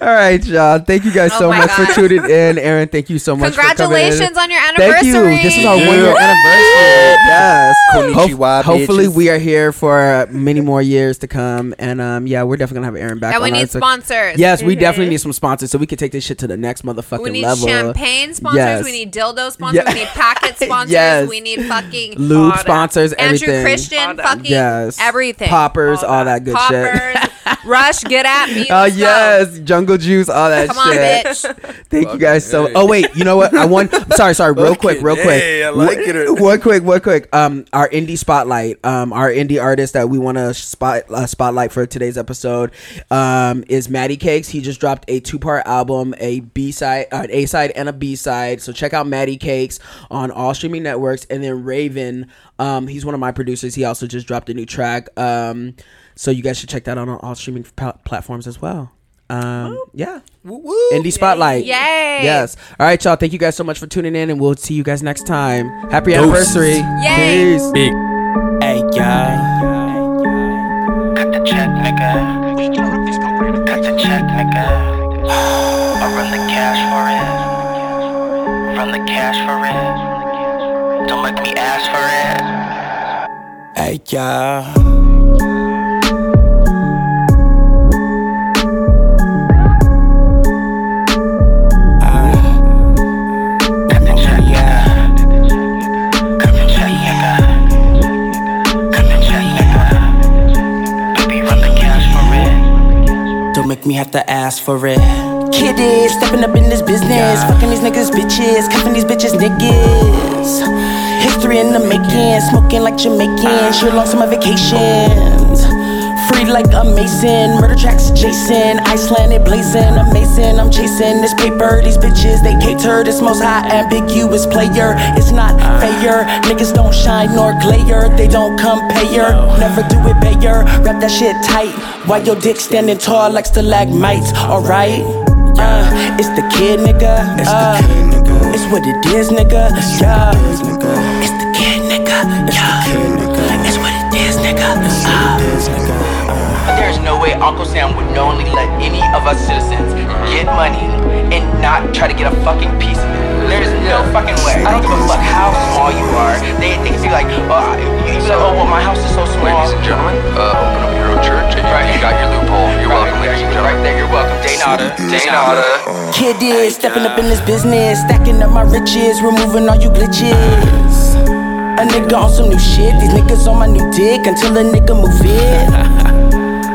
All right, y'all. Thank you guys Oh so my much for tuning in. Erin, thank you so much. for coming. Congratulations on your anniversary. Thank you. This is our Yeah. one year anniversary. Yes. Konnichiwa, hopefully, bitches. we are here for many more years to come. And um, yeah, we're definitely gonna have Erin back. And we on our- need sponsors. Yes, we definitely need some sponsors so we can take this shit to the next motherfucking level. We need level. champagne sponsors. Yes. We need dildo sponsors. Yeah. We need packet sponsors. Yes. We need fucking Lube All that. sponsors, Andrew everything. Christian, All fucking Yes. everything. Poppers, all, that good shit. Rush, get at me. Oh Let's yes, jungle juice, all that Come on, shit. bitch. Thank you guys so. Fucking Oh wait, you know what? I want. Sorry, sorry. Real quick, real quick. Hey, I like it. One- One quick, one quick. Um, our indie spotlight. Um, our indie artist that we want to spot uh, spotlight for today's episode. Um, is Maddie Cakes. He just dropped a two part album, a B side, uh, an A side, and a B side. So check out Maddie Cakes on all streaming networks, and then Raven. Um, he's one of my producers. He also just dropped a new track. Um, so you guys should check that out on all streaming pla- platforms as well. Um, yeah. Indie Spotlight. Yay. Yes. All right, y'all. Thank you guys so much for tuning in, and we'll see you guys next time. Happy anniversary. Yay. Peace. Big. Hey, y'all. Cut the check, nigga. Cut the check, nigga. I run the cash for it. Run the cash for it. Don't make me ask for it. Hey, y'all. Make me have to ask for it. Kid is stepping up in this business. Fucking these niggas, bitches. Cuffing these bitches, niggas. History in the making. Smoking like Jamaicans. Ah. Sure long summer vacations. Free like a mason, murder tracks Jason, Icelandic blazing, amazing. I'm chasing this paper, these bitches they cater. This most high ambiguous player. It's not fair. Niggas don't shine nor glare. They don't compare. Never do it bayer. Wrap that shit tight. While your dick standing tall like stalagmites. Alright. Uh, it's the kid, nigga. It's Uh, It's what it is, nigga. It's Yeah. It's the kid, nigga. It's Yeah. It's what it is, nigga. Uh. There's no way Uncle Sam would knowingly let any of us citizens get money and not try to get a fucking piece of it. There's no fucking way. I don't give a fuck how small you are. They, they can be like, oh, you be like, oh, well, my house is so small. Ladies and gentlemen, uh, open up your own church and you, you got your loophole. You're welcome, ladies and gentlemen. Right gentlemen. there, you're welcome. Day nada. Day. Kid is stepping up in this business, stacking up my riches, removing all you glitches. A nigga on some new shit, these niggas on my new dick until a nigga move in.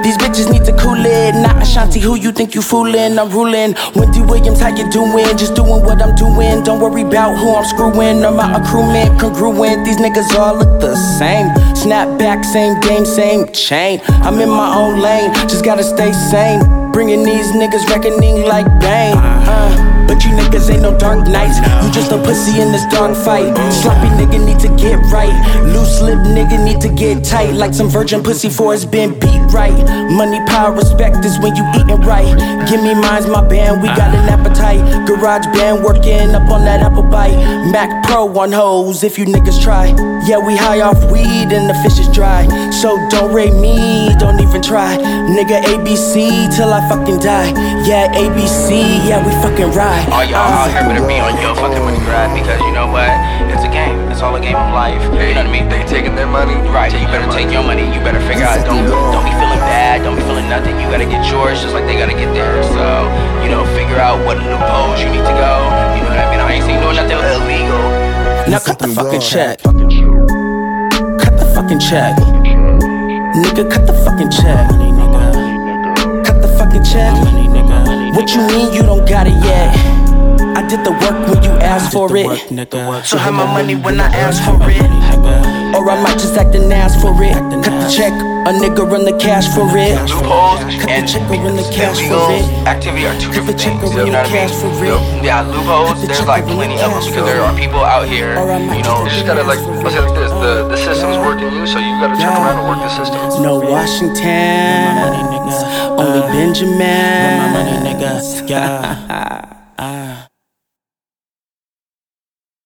These bitches need to cool it, not Ashanti. Who you think you fooling? I'm ruling. Wendy Williams, how you doing? Just doing what I'm doing. Don't worry about who I'm screwing. I'm my accruement, congruent. These niggas all look the same. Snap back, same game, same chain. I'm in my own lane, just gotta stay sane. Bringing these niggas reckoning like Bane. Uh, but you niggas ain't no dark knights. You just a pussy in this dog fight. Sloppy nigga need to get right. Loose lip nigga need to get tight. Like some virgin pussy for it's been beat right. Money, power, respect is when you eating right. Give me mine's my band, we got an appetite. GarageBand working up on that apple bite. Mac Pro on hoes if you niggas try. Yeah, we high off weed and the fish is dry. So don't rate me, don't even try. Nigga ABC till I fucking die. Yeah, ABC, yeah, we fucking ride. All y'all out here better be on your fucking money grab because you know what? It's a game. It's all a game of life. You know what I mean? They taking their money. Right, you better take your money. You better figure out. Don't don't be feeling bad. Don't be feeling nothing. You gotta get yours just like they gotta get theirs. So you know, figure out what loopholes you need to go. You know what I mean? I ain't saying doing nothing illegal. Now cut the fucking check. Cut the fucking check. Nigga, cut the fucking check. Cut the fucking check. What you mean you don't got it yet? I did the work when you asked for it. So have my money when I ask for it. Or I might just act an ass for it. Cut the check, a nigga run the cash for it. Loopholes Cut the and check or run the cash for it. activity are two Cut the different check things. You know the what I cash mean? for it. Yeah, loopholes. Cut the There's check like or run plenty of them because there are people out here. Or I might You know, You just gotta like, let's say like this. The the uh, system's working you, so you gotta turn around and work the system. No Washington, only Benjamin.